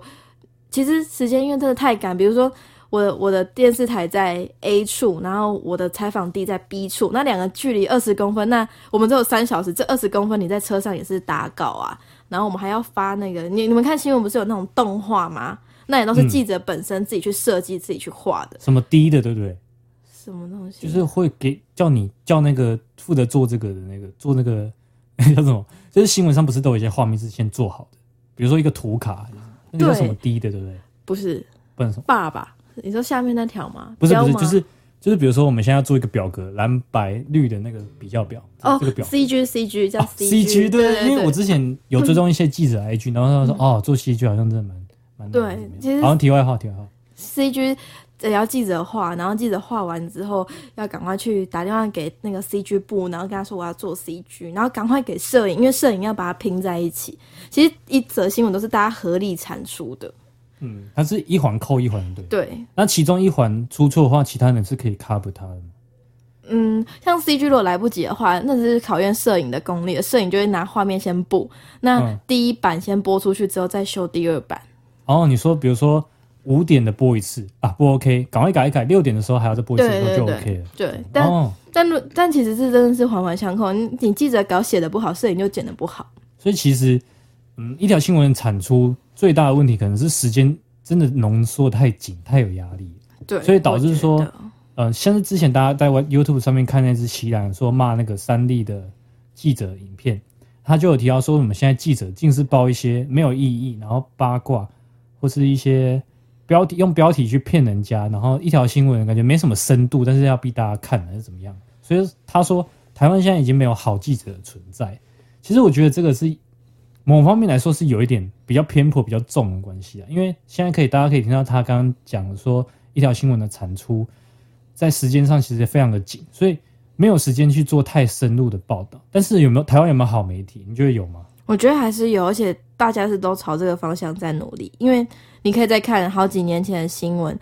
其实时间因为真的太赶，比如说。我的我的电视台在 A 处，然后我的采访地在 B 处，那两个距离二十公分，那我们只有三小时，这二十公分你在车上也是打稿啊，然后我们还要发那个，你你们看新闻不是有那种动画吗？那也都是记者本身自己去设计、嗯、自己去画的。什么低的，对不对？什么东西？就是会给叫你叫那个负责做这个的那个做那个叫什么？就是新闻上不是都有一些画面是先做好的，比如说一个图卡，那个叫什么低的，对不对？不是，不是什么爸爸。你说下面那条吗？不是不是，就是就是，比如说我们现在要做一个表格，蓝白绿的那个比较表。哦，这个表 C G C G 叫 C G，, CG 对,因为我之前有追踪一些记者 I G，、嗯、然后他说、嗯、哦，做 C G 好像真的蛮蛮对，其实好像题外话题外话，C G 也要记者画，然后记者画完之后要赶快去打电话给那个 C G 部，然后跟他说我要做 C G，然后赶快给摄影，因为摄影要把它拼在一起。其实一则新闻都是大家合力产出的。嗯，它是一环扣一环，对。对。那其中一环出错的话，其他人是可以 cover 它的。嗯，像 CG 如果来不及的话，那是考验摄影的功力。摄影就会拿画面先布，那第一版先播出去之后再修第二版。哦，你说，比如说五点的播一次啊，不 OK，赶快改一改。六点的时候还要再播一次，就 OK 了。对，但、哦、但但其实是真的是环环相扣。你你记者稿写的不好，摄影就剪的不好。所以其实，嗯，一条新闻产出。最大的问题可能是时间真的浓缩太紧，太有压力，对，所以导致说，呃，像是之前大家在 YouTube 上面看那支旗舰说骂那个三立的记者影片，他就有提到说，我们现在记者尽是报一些没有意义，然后八卦或是一些标题用标题去骗人家，然后一条新闻感觉没什么深度，但是要逼大家看还是怎么样？所以他说，台湾现在已经没有好记者的存在。其实我觉得这个是。某方面来说是有一点比较偏颇、比较重的关系啊，因为现在可以大家可以听到他刚刚讲的说，一条新闻的产出在时间上其实非常的紧，所以没有时间去做太深入的报道。但是有没有台湾有没有好媒体？你觉得有吗？我觉得还是有，而且大家是都朝这个方向在努力。因为你可以再看好几年前的新闻，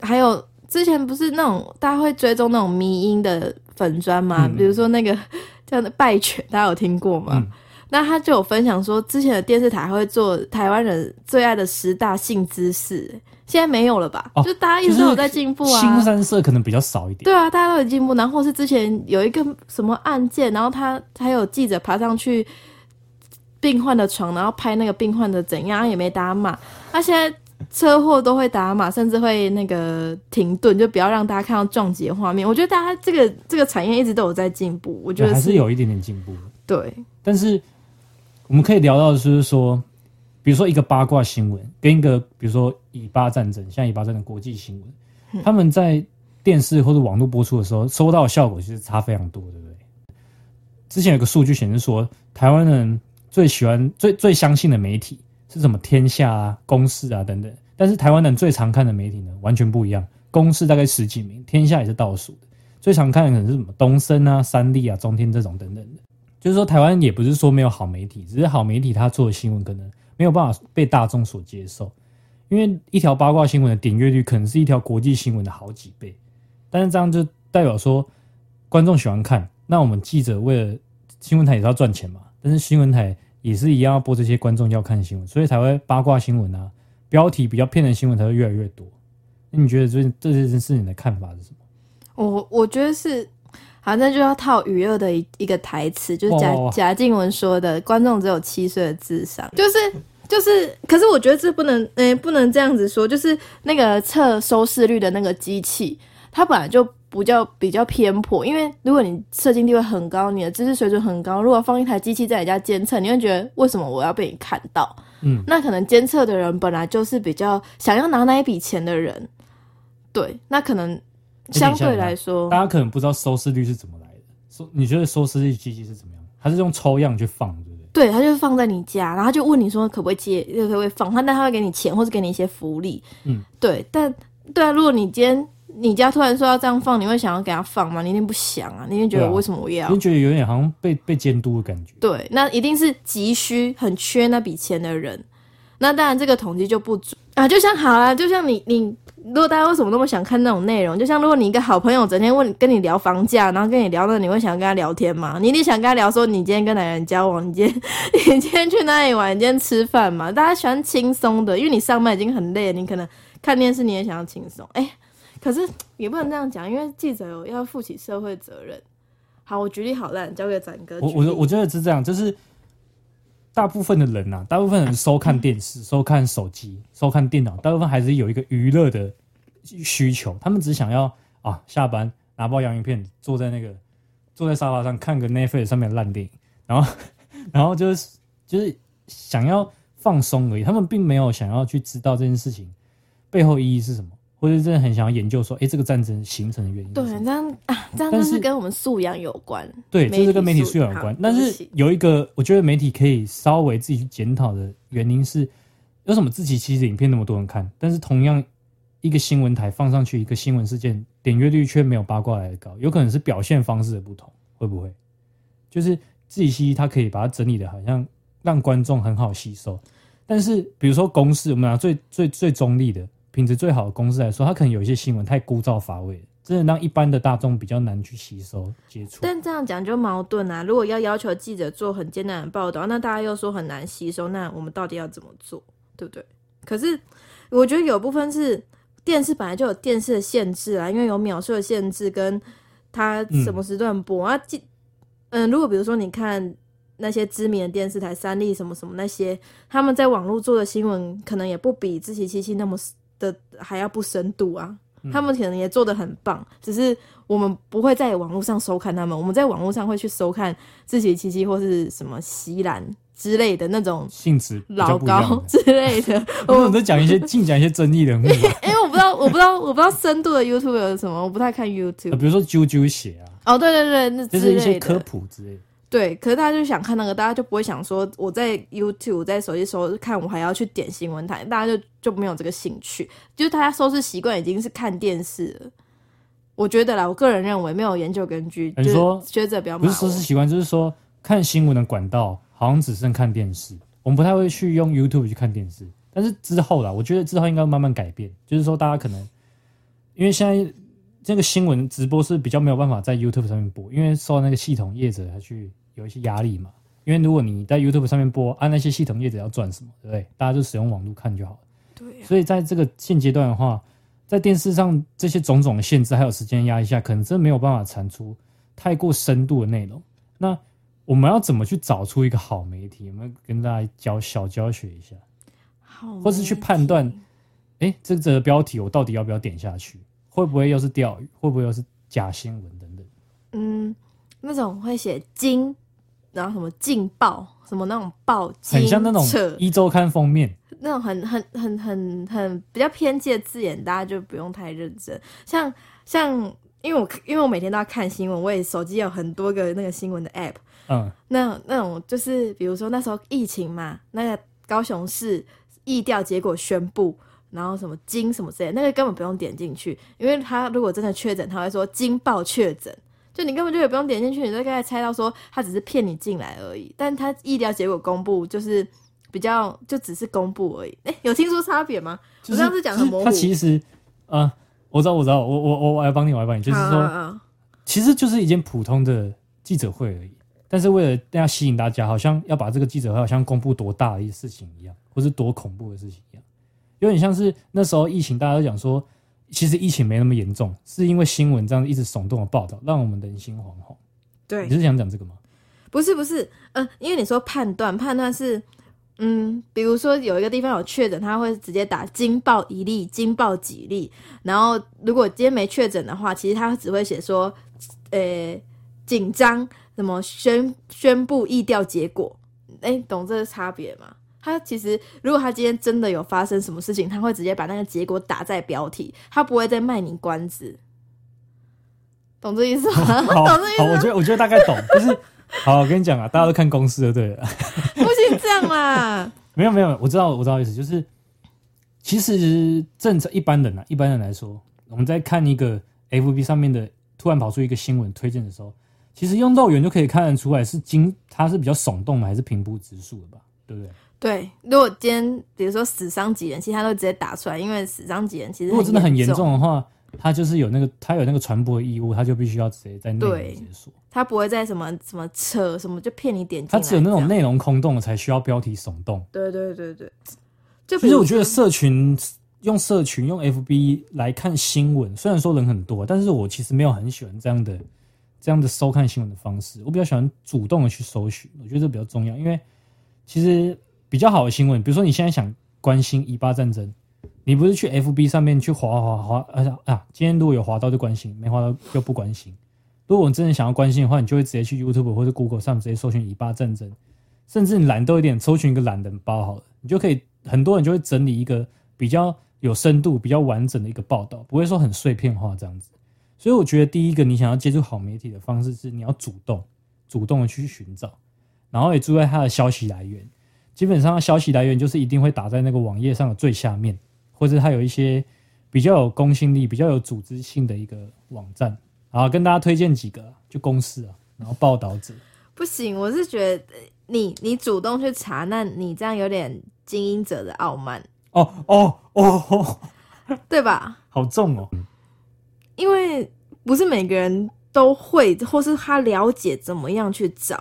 还有之前不是那种大家会追踪那种迷音的粉砖吗？嗯、比如说那个叫拜犬，大家有听过吗？嗯那他就有分享说，之前的电视台会做台湾人最爱的十大性知识，现在没有了吧？哦、就大家一直都有在进步啊。新三色可能比较少一点。对啊，大家都有进步。然后是之前有一个什么案件，然后他还有记者爬上去病患的床，然后拍那个病患的怎样，也没打码。他现在车祸都会打码，甚至会那个停顿，就不要让大家看到撞击的画面。我觉得大家这个这个产业一直都有在进步，我觉得是还是有一点点进步。对，但是。我们可以聊到的就是说，比如说一个八卦新闻跟一个，比如说以巴战争，像以巴战争国际新闻，他们在电视或者网络播出的时候，收到的效果其实差非常多，对不对？之前有个数据显示说，台湾人最喜欢、最最相信的媒体是什么？天下啊、公视啊等等。但是台湾人最常看的媒体呢，完全不一样。公视大概十几名，天下也是倒数的。最常看的可能是什么？东森啊、三立啊、中天这种等等的。就是说，台湾也不是说没有好媒体，只是好媒体他做的新闻可能没有办法被大众所接受，因为一条八卦新闻的点阅率可能是一条国际新闻的好几倍，但是这样就代表说观众喜欢看，那我们记者为了新闻台也是要赚钱嘛，但是新闻台也是一样要播这些观众要看新闻，所以才会八卦新闻啊，标题比较骗人新闻才会越来越多。那你觉得这这件事情的看法是什么？我我觉得是。反正就要套娱乐的一一个台词，就是贾贾静雯说的：“观众只有七岁的智商。”就是就是，可是我觉得这不能，诶、欸，不能这样子说。就是那个测收视率的那个机器，它本来就比较比较偏颇，因为如果你社经地位很高，你的知识水准很高，如果放一台机器在你家监测，你会觉得为什么我要被你看到？嗯，那可能监测的人本来就是比较想要拿那一笔钱的人，对，那可能相对来说，大家可能不知道收视率是怎么来的。收，你觉得收视率机器是怎么样？它是用抽样去放，对不对？对，它就是放在你家，然后就问你说可不可以接，可不可以放，他但他会给你钱或者给你一些福利。嗯，对，但对啊，如果你今天。你家突然说要这样放，你会想要给他放吗？你一定不想啊！你一定觉得为什么我要？你觉得有点好像被被监督的感觉。对，那一定是急需、很缺那笔钱的人。那当然，这个统计就不准啊。就像好啊，就像你你，如果大家为什么那么想看那种内容？就像如果你一个好朋友整天问跟你聊房价，然后跟你聊那，你会想跟他聊天吗？你一定想跟他聊说你今天跟哪个人交往？你今天 *laughs* 你今天去哪里玩？你今天吃饭吗？大家喜欢轻松的，因为你上班已经很累了，你可能看电视你也想要轻松。哎、欸。可是也不能这样讲，因为记者有要负起社会责任。好，我举例好烂，交给展哥。我我我觉得是这样，就是大部分的人呐、啊，大部分人收看电视、收看手机、收看电脑，大部分还是有一个娱乐的需求。他们只想要啊，下班拿包洋芋片，坐在那个坐在沙发上看个 Netflix 上面烂电影，然后 *laughs* 然后就是就是想要放松而已。他们并没有想要去知道这件事情背后意义是什么。或者真的很想要研究说，哎、欸，这个战争形成的原因。对，这样啊，这样是跟我们素养有关。对，这是跟媒体素养有关。但是有一个，我觉得媒体可以稍微自己去检讨的原因是，为什么自己其实影片那么多人看，但是同样一个新闻台放上去一个新闻事件，点阅率却没有八卦来的高？有可能是表现方式的不同，会不会？就是自己其实他可以把它整理的好像让观众很好吸收，但是比如说公式，我们拿最最最中立的。品质最好的公司来说，它可能有一些新闻太枯燥乏味，真的让一般的大众比较难去吸收接触。但这样讲就矛盾啊！如果要要求记者做很艰难的报道，那大家又说很难吸收，那我们到底要怎么做？对不对？可是我觉得有部分是电视本来就有电视的限制啊，因为有秒数的限制，跟它什么时段播、嗯、啊。记嗯，如果比如说你看那些知名的电视台，三立什么什么那些，他们在网络做的新闻，可能也不比自习七七那么。的还要不深度啊，他们可能也做的很棒，嗯，只是我们不会在网络上收看他们，我们在网络上会去收看自己七七或是什么西兰之类的那种性质老高 *laughs* 之类的。*laughs* 我们都讲一些净讲一些争议人物，*laughs* 因为我不知道我不知道我不知道深度的 YouTube 有什么，我不太看 YouTube，比如说啾啾鞋啊，哦对对对，那就是一些科普之类的。对，可是大家就想看那个，大家就不会想说我在 YouTube 在手机搜看，我还要去点新闻台，大家就就没有这个兴趣。就是大家收视习惯已经是看电视了。我觉得啦，我个人认为没有研究根据。你说学者比较不是收视习惯，就是说看新闻的管道好像只剩看电视，我们不太会去用 YouTube 去看电视。但是之后啦，我觉得之后应该慢慢改变，就是说大家可能因为现在。这个新闻直播是比较没有办法在 YouTube 上面播，因为受那个系统业者他去有一些压力嘛。因为如果你在 YouTube 上面播，按、啊、那些系统业者要赚什么，对不对？大家就使用网络看就好了。对、啊。所以在这个现阶段的话，在电视上这些种种的限制还有时间压力下，可能真没有办法产出太过深度的内容。那我们要怎么去找出一个好媒体？我们跟大家教小教学一下，好，或是去判断，哎，这则标题我到底要不要点下去？会不会又是钓鱼？会不会又是假新闻等等？嗯，那种会写“惊”，然后什么“劲爆”，什么那种爆“爆”，很像那种一周刊封面，那种很很很很很比较偏激的字眼，大家就不用太认真。像像，因为我因为我每天都要看新闻，我也手机有很多个那个新闻的 app。嗯，那那种就是比如说那时候疫情嘛，那个高雄市疫调结果宣布。然后什么金什么之类，那个根本不用点进去，因为他如果真的确诊，他会说惊爆确诊，就你根本就也不用点进去，你就大概猜到说他只是骗你进来而已。但他医疗结果公布就是比较就只是公布而已。*laughs* 哎，有听出差别吗？就是、我上次讲很模糊。他其实，啊、呃，我知道，我知道，我我我我来帮你，我来帮你，就是说、啊啊，其实就是一件普通的记者会而已。但是为了要吸引大家，好像要把这个记者会好像公布多大的事情一样，或是多恐怖的事情一样。有点像是那时候疫情，大家都讲说，其实疫情没那么严重，是因为新闻这样一直耸动的报道，让我们人心惶惶。对，你是想讲这个吗？不是，不是，嗯、呃，因为你说判断，判断是嗯，比如说有一个地方有确诊，他会直接打惊爆一例、惊爆几例。然后如果今天没确诊的话，其实他只会写说，呃、欸，紧张，什么宣宣布疫调结果。哎、欸，懂这个差别吗？他其实如果他今天真的有发生什么事情，他会直接把那个结果打在标题，他不会再卖你关子。懂这意思吗？*laughs* 好，*laughs* 懂这意思我觉得我觉得大概懂，就是。好，我跟你讲啊，大家都看公司的对了，不行这样啦。*laughs* 没有没有，我知道我知道意思，就是其实正常一般人啊，一般人来说，我们在看一个 FB 上面的突然跑出一个新闻推荐的时候，其实用肉眼就可以看得出来是惊，它是比较耸动的还是平铺直述的吧？对不对？对，如果今天比如说死伤几人，其实他都直接打出来，因为死伤几人其实如果真的很严重。的话。他就是有那个，他有那个传播的义务，他就必须要直接在内容直接说，他不会在什么什么扯什么就骗你点击，他只有那种内容空洞的才需要标题耸动。对对对对，就其实我觉得社群用社群用 FB 来看新闻，虽然说人很多，但是我其实没有很喜欢这样的这样的收看新闻的方式，我比较喜欢主动的去搜寻，我觉得这比较重要，因为其实比较好的新闻，比如说你现在想关心以巴战争。你不是去 FB 上面去滑滑滑，啊啊！今天如果有滑到就关心，没滑到就不关心。如果你真的想要关心的话，你就会直接去 YouTube 或者 Google 上直接搜寻以巴战争，甚至你懒惰一点，搜寻一个懒人包好了，你就可以很多人就会整理一个比较有深度、比较完整的一个报道，不会说很碎片化这样子。所以我觉得第一个你想要接触好媒体的方式是你要主动、主动的去寻找，然后也注意它的消息来源。基本上消息来源就是一定会打在那个网页上的最下面。或者它有一些比较有公信力、比较有组织性的一个网站，好，跟大家推荐几个，就公司啊，然后报道者。不行，我是觉得你你主动去查，那你这样有点精英者的傲慢。哦哦哦，对吧？*laughs* 好重哦，因为不是每个人都会，或是他了解怎么样去找。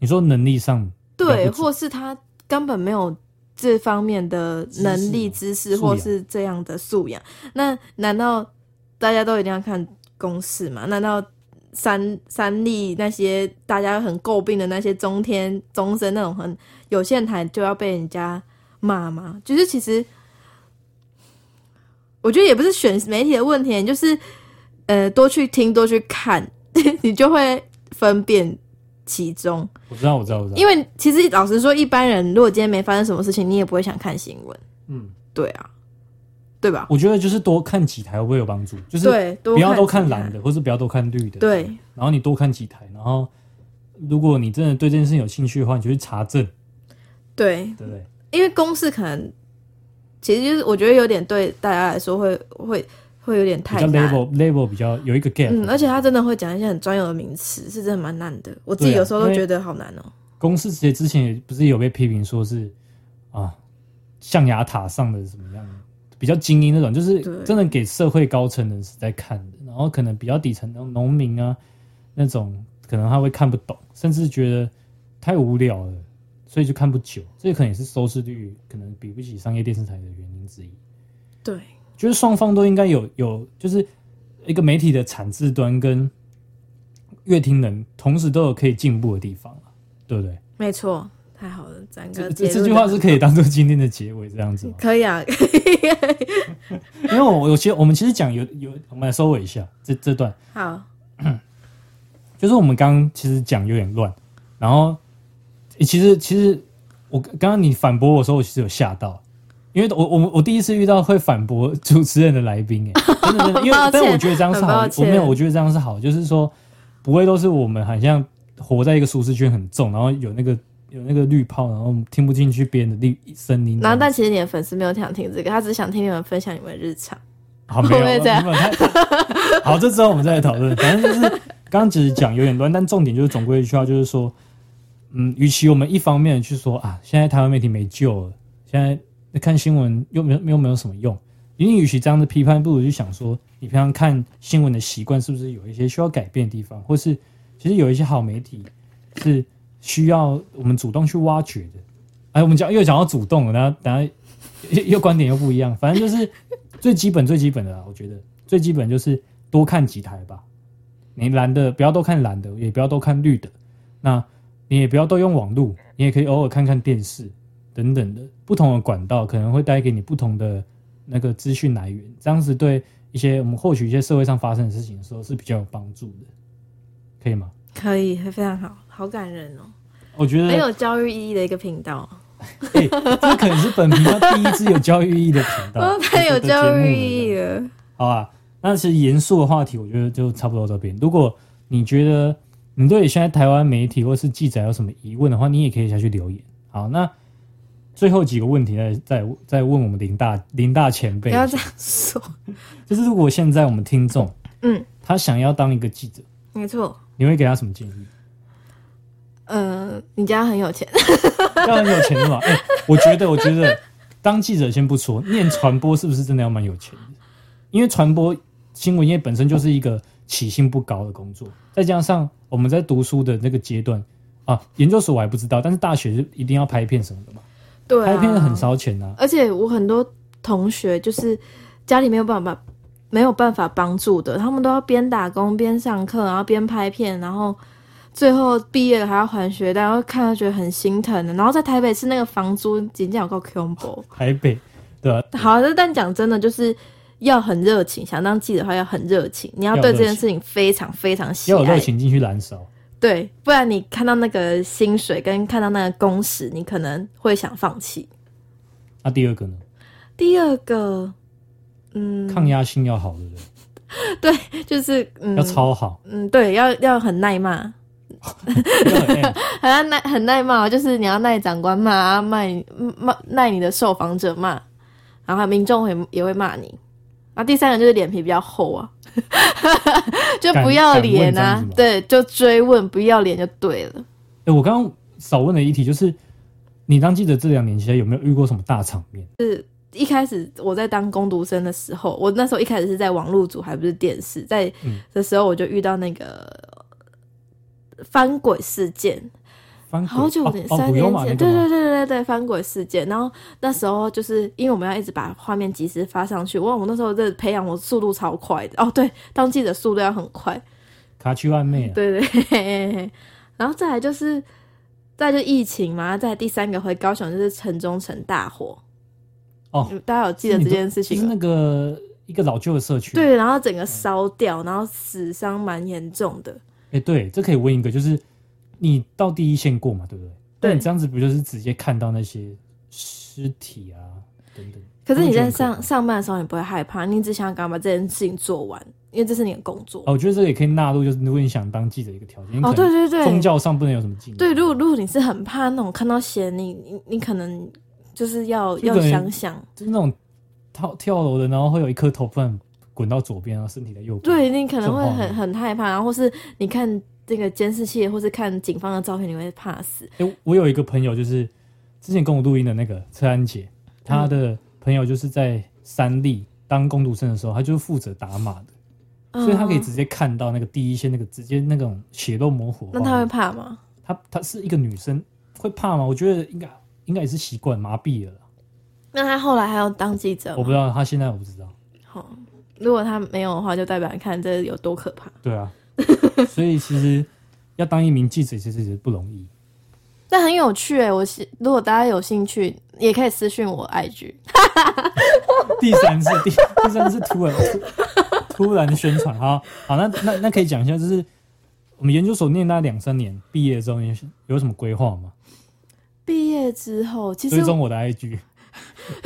你说能力上，对，或是他根本没有。这方面的能力、知识，或是这样的素养，那难道大家都一定要看公式吗？难道三三立那些大家很诟病的那些中天、中生那种很有线台就要被人家骂吗？就是其实，我觉得也不是选媒体的问题，就是呃，多去听，多去看，*laughs* 你就会分辨。其中，我知道，我知道，我知道。因为其实老实说，一般人如果今天没发生什么事情，你也不会想看新闻。嗯，对啊，对吧？我觉得就是多看几台会不会有帮助？就是对，不要都看蓝的，或是不要都看绿的。对。然后你多看几台，然后如果你真的对这件事情有兴趣的话，你就去查证。对，对对。因为公式可能其实就是我觉得有点对大家来说会会。会有点太难 level level 比较有一个 gap，嗯，而且他真的会讲一些很专有的名词，是真的蛮难的。我自己有时候都觉得好难哦、喔。公司其实之前也不是有被批评说是啊，象牙塔上的什么样，比较精英那种，就是真的给社会高层人士在看的，然后可能比较底层的农民啊那种，可能他会看不懂，甚至觉得太无聊了，所以就看不久。这可能也是收视率可能比不起商业电视台的原因之一。对。就是双方都应该有有，就是一个媒体的产制端跟乐听人同时都有可以进步的地方，对不对？没错，太好了，整个这这句话是可以当做今天的结尾这样子吗？可以啊，*laughs* 因为我我其实我们其实讲有有，我们来收尾一下这这段。好，*clears throat* 就是我们刚刚其实讲有点乱，然后其实其实我刚刚你反驳我的时候，我其实有吓到。因为我我我第一次遇到会反驳主持人的来宾，哎，*laughs* 真的真的，因为但我觉得这样是好，我没有，我觉得这样是好，就是说不会都是我们好像活在一个舒适圈很重，然后有那个有那个滤泡，然后听不进去别人的绿声音。然后但其实你的粉丝没有想听这个，他只是想听你们分享你们的日常。好，没有 *laughs* 这样。好，这之后我们再来讨论。反正就是刚刚只是讲有点乱，但重点就是总归一句话，就是说，嗯，与其我们一方面去说啊，现在台湾媒体没救了，现在。看新闻又没有又没有什么用，因为与其这样的批判，不如就想说，你平常看新闻的习惯是不是有一些需要改变的地方，或是其实有一些好媒体是需要我们主动去挖掘的。哎，我们讲又讲到主动了，然后等下又又观点又不一样，反正就是最基本最基本的啦。我觉得最基本就是多看几台吧。你蓝的不要都看蓝的，也不要都看绿的。那你也不要都用网络，你也可以偶尔看看电视等等的不同的管道，可能会带给你不同的那个资讯来源，这样子对一些我们获取一些社会上发生的事情的时候是比较有帮助的，可以吗？可以，非常好，好感人哦。我觉得很有教育意义的一个频道。哎、欸，这可能是本频道第一支有教育意义的频道，*laughs* 哦，太有教育意义了。好啊，那其实严肃的话题，我觉得就差不多到这边。如果你觉得你对现在台湾媒体或是记者有什么疑问的话，你也可以下去留言。好，那最后几个问题再再再问我们林大林大前辈，不要这样说。就是如果现在我们听众，嗯，他想要当一个记者，没错，你会给他什么建议？呃，你家很有钱，*laughs* 要很有钱是吧？哎、欸，我觉得，我觉得当记者先不说，念传播是不是真的要蛮有钱的？因为传播新闻业本身就是一个起薪不高的工作，再加上我们在读书的那个阶段啊，研究所我还不知道，但是大学就一定要拍片什么的嘛。对、啊，拍片很烧钱啊。而且我很多同学就是家里没有办法没有办法帮助的，他们都要边打工边上课，然后边拍片，然后。最后毕业了还要还学贷，然后看到觉得很心疼的。然后在台北市那个房租仅仅有够恐怖。台北，对啊。好，但讲真的，就是要很热情。想当记者的话，要很热情。你要对这件事情非常非常喜爱。要有热情进去燃烧。对，不然你看到那个薪水跟看到那个工时，你可能会想放弃。那、啊、第二个呢？第二个，嗯，抗压性要好的人。*laughs* 对，就是嗯，要超好。嗯，对，要要很耐骂。*laughs* *laughs* 很耐很耐骂，就是你要耐长官骂，耐骂耐你的受访者骂，然后民众会也会骂你。然后第三个就是脸皮比较厚啊，*laughs* 就不要脸啊，对，就追问不要脸就对了。哎、欸，我刚刚少问了一题，就是你当记者这两年期间有没有遇过什么大场面？是一开始我在当工读生的时候，我那时候一开始是在网络组，还不是电视，在的时候我就遇到那个。翻轨事件，好久三年前，对对对对对对，翻轨事件。然后那时候就是因为我们要一直把画面及时发上去，哇，我那时候在培养我速度超快的。哦，对，当记者速度要很快，卡去外面，对对，嘿嘿嘿，然后再来就是再就疫情嘛，再来第三个回高雄就是城中城大火哦，大家有记得这件事情？是那个一个老旧的社区，对，然后整个烧掉，然后死伤蛮严重的。哎、欸，对，这可以问一个，就是你到第一线过嘛，对不对？对，你这样子不就是直接看到那些尸体啊等等？可是你在上上班的时候，你不会害怕，你只想赶快把这件事情做完，因为这是你的工作。哦，我觉得这个也可以纳入，就是如果你想当记者一个条件。哦，对对对，宗教上不能有什么禁忌。对，如果如果你是很怕那种看到血，你你你可能就是要要想想，就是那种跳跳楼的，然后会有一颗头突滚到左边，然后身体在右边。对，你可能会很很害怕，然后或是你看这个监视器，或是看警方的照片，你会怕死。哎、欸，我有一个朋友，就是之前跟我录音的那个车安姐，她的朋友就是在三立当工读生的时候，她就是负责打码的、嗯，所以她可以直接看到那个第一线那个直接那种血肉模糊。那她会怕吗？她她是一个女生，会怕吗？我觉得应该应该也是习惯麻痹了。那她后来还要当记者？我不知道，她现在我不知道。好。如果她没有的话，就代表你看这有多可怕。对啊，*laughs* 所以其实要当一名记者，其实也不容易。但很有趣哎，我如果大家有兴趣，也可以私讯我 IG。*laughs* 第三次，第第三次突然 *laughs* 突然宣传，好好，那那那可以讲一下，就是我们研究所念大概两三年，毕业之后有有什么规划吗？毕业之后，其实追踪我的 IG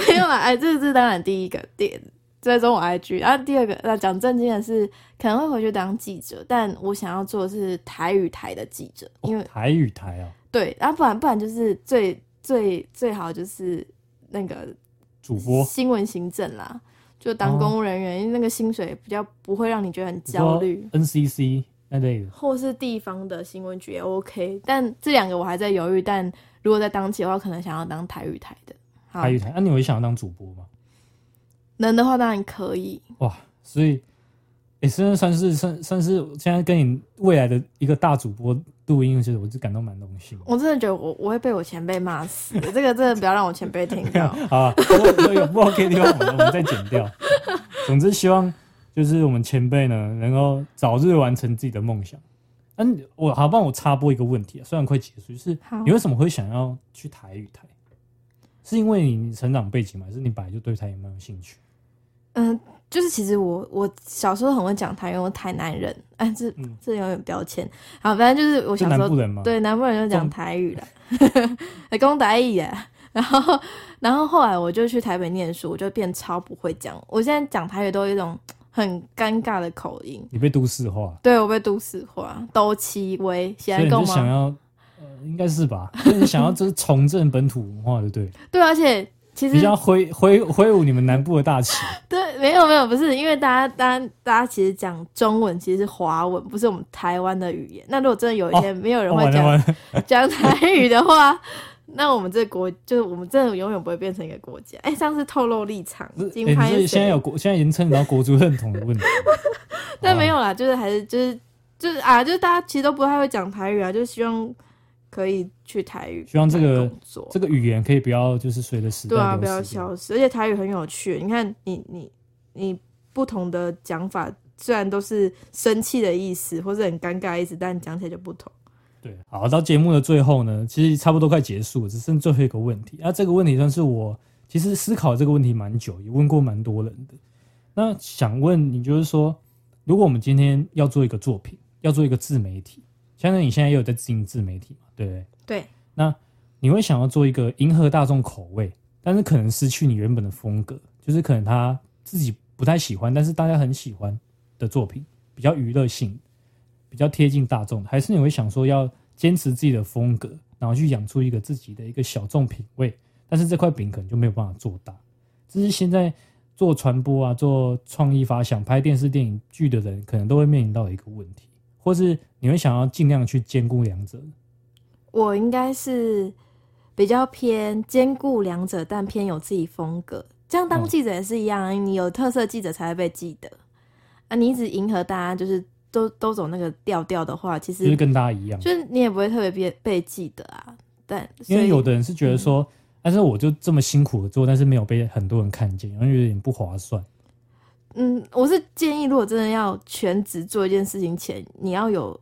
没有啦，哎，这是当然第一个点。追踪我 IG，然后第二个，那讲正经的是，可能会回去当记者，但我想要做的是台语台的记者，因为、哦、台语台啊，对，然后不然不然就是最最最好就是那个主播？新闻行政啦，就当公务人员，哦，因为那个薪水比较不会让你觉得很焦虑，NCC 那类的，或是地方的新闻局也 OK，但这两个我还在犹豫，但如果在当起的话，可能想要当台语台的。台语台，那、啊、你会想要当主播吗？能的话当然可以哇，所以也、欸、算算是算算是现在跟你未来的一个大主播录音，其实我就感到蛮荣幸。我真的觉得我我会被我前辈骂死，这个真的不要让我前辈听到。*laughs* 好啊，有有不 OK 的地方，我们我们再剪掉。*laughs* 总之，希望就是我们前辈呢能够早日完成自己的梦想。嗯、啊，我好帮我插播一个问题啊，虽然快结束，就是你为什么会想要去台语台？是因为你成长背景吗？还是你本来就对台语蛮有兴趣？嗯，就是其实我我小时候很会讲台语，我台南人，哎，这、嗯、这有点标签。好，反正就是我小时候南部人，对南部人就讲台语了，来讲台语耶。然后，然后后来我就去台北念书，我就变超不会讲。我现在讲台语都有一种很尴尬的口音。你被都市化？对，我被都市化，都七威。现在够吗？想要。呃应该是吧，*laughs* 就是想要就是重振本土文化，对不对？对，而且其实比较挥挥挥舞你们南部的大旗。*laughs* 对，没有没有，不是因为大家大家大家其实讲中文，其实是华文，不是我们台湾的语言。那如果真的有一天没有人会讲 *laughs* 讲、台语的话，*laughs* 那我们这个国就是我们真的永远不会变成一个国家。哎，上次透露立场，金牌、欸、现在有国，现在已经称到国足认同的问题。但没有啦，就是还是就是就是啊，就是大家其实都不太会讲台语啊，就希望。可以去台语，希望这个这个语言可以不要就是随着时代对啊，不要消失。而且台语很有趣，你看你你你不同的讲法，虽然都是生气的意思或是很尴尬的意思，但讲起来就不同。对，好，到节目的最后呢，其实差不多快结束了，只剩最后一个问题。啊，这个问题算是我其实思考这个问题蛮久，也问过蛮多人的。那想问你，就是说，如果我们今天要做一个作品，要做一个自媒体。相当于你现在也有在经营自媒体嘛？对不对？对。那你会想要做一个迎合大众口味，但是可能失去你原本的风格，就是可能他自己不太喜欢，但是大家很喜欢的作品，比较娱乐性，比较贴近大众，还是你会想说要坚持自己的风格，然后去养出一个自己的一个小众品味，但是这块饼可能就没有办法做大。这是现在做传播啊、做创意发想、拍电视、电影剧的人，可能都会面临到的一个问题。或是你会想要尽量去兼顾两者？我应该是比较偏兼顾两者，但偏有自己风格。这样当记者也是一样，你有特色记者才会被记得啊！你一直迎合大家，就是都都走那个调调的话，其实就是跟大家一样，就是你也不会特别被被记得啊。但因为有的人是觉得说，但是我就这么辛苦的做，但是没有被很多人看见，然后有点不划算。嗯，我是建议，如果真的要全职做一件事情前，你要有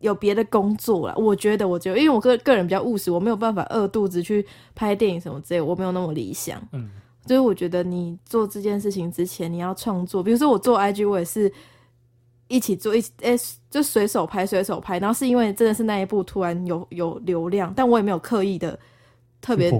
有别的工作了。我觉得，我觉得，因为我个个人比较务实，我没有办法饿肚子去拍电影什么之类，我没有那么理想。嗯，所以我觉得你做这件事情之前，你要创作。比如说我做 IG，我也是一起做，一起哎、欸，就随手拍，随手拍。然后是因为真的是那一部突然有有流量，但我也没有刻意的特别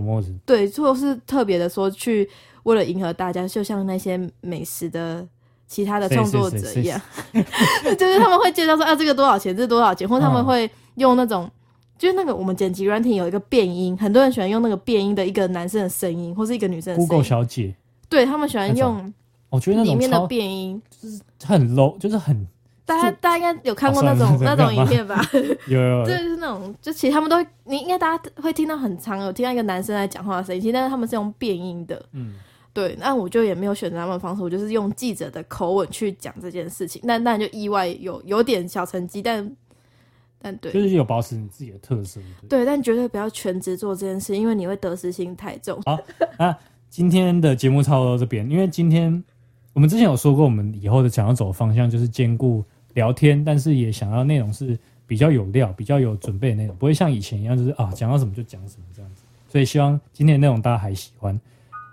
对，就是特别的说去。为了迎合大家，就像那些美食的其他的创作者一样，*laughs* *laughs* 就是他们会介绍说啊，这个多少钱，这个多少钱，或他们会用那种，嗯、就是那个我们剪辑软体有一个变音，很多人喜欢用那个变音的一个男生的声音，或是一个女生的声音。Google 小姐，对他们喜欢用，我觉得里面的变音就是很 low，就是很。大家大家应该有看过那种、哦、*laughs* 那种影片吧？有有，有，就是那种，就其实他们都，你应该大家会听到很长，有听到一个男生在讲话的声音，其实但是他们是用变音的，嗯。对，那我就也没有选择他们的方式，我就是用记者的口吻去讲这件事情。那那就意外有有点小成绩，但但对，就是有保持你自己的特色。对，对，但绝对不要全职做这件事，因为你会得失心太重。好，那今天的节目差不多到这边，因为今天我们之前有说过，我们以后的想要走的方向就是兼顾聊天，但是也想要内容是比较有料、比较有准备的内容，不会像以前一样就是啊讲到什么就讲什么这样子。所以希望今天的内容大家还喜欢。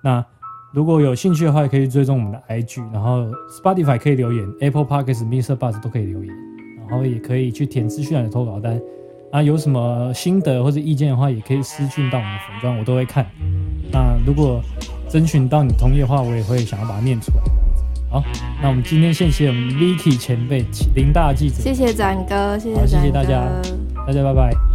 那。如果有兴趣的话，也可以追踪我们的 IG，然后 Spotify 可以留言，Apple Podcasts、MixerBox 都可以留言，然后也可以去填资讯栏的投稿单。啊，有什么心得或者意见的话，也可以私讯到我们的粉砖，我都会看。那如果征询到你同意的话，我也会想要把它念出来。好，那我们今天谢谢我们 Vicky 前辈林大记者，谢谢展哥，谢谢，谢谢大家，大家拜拜。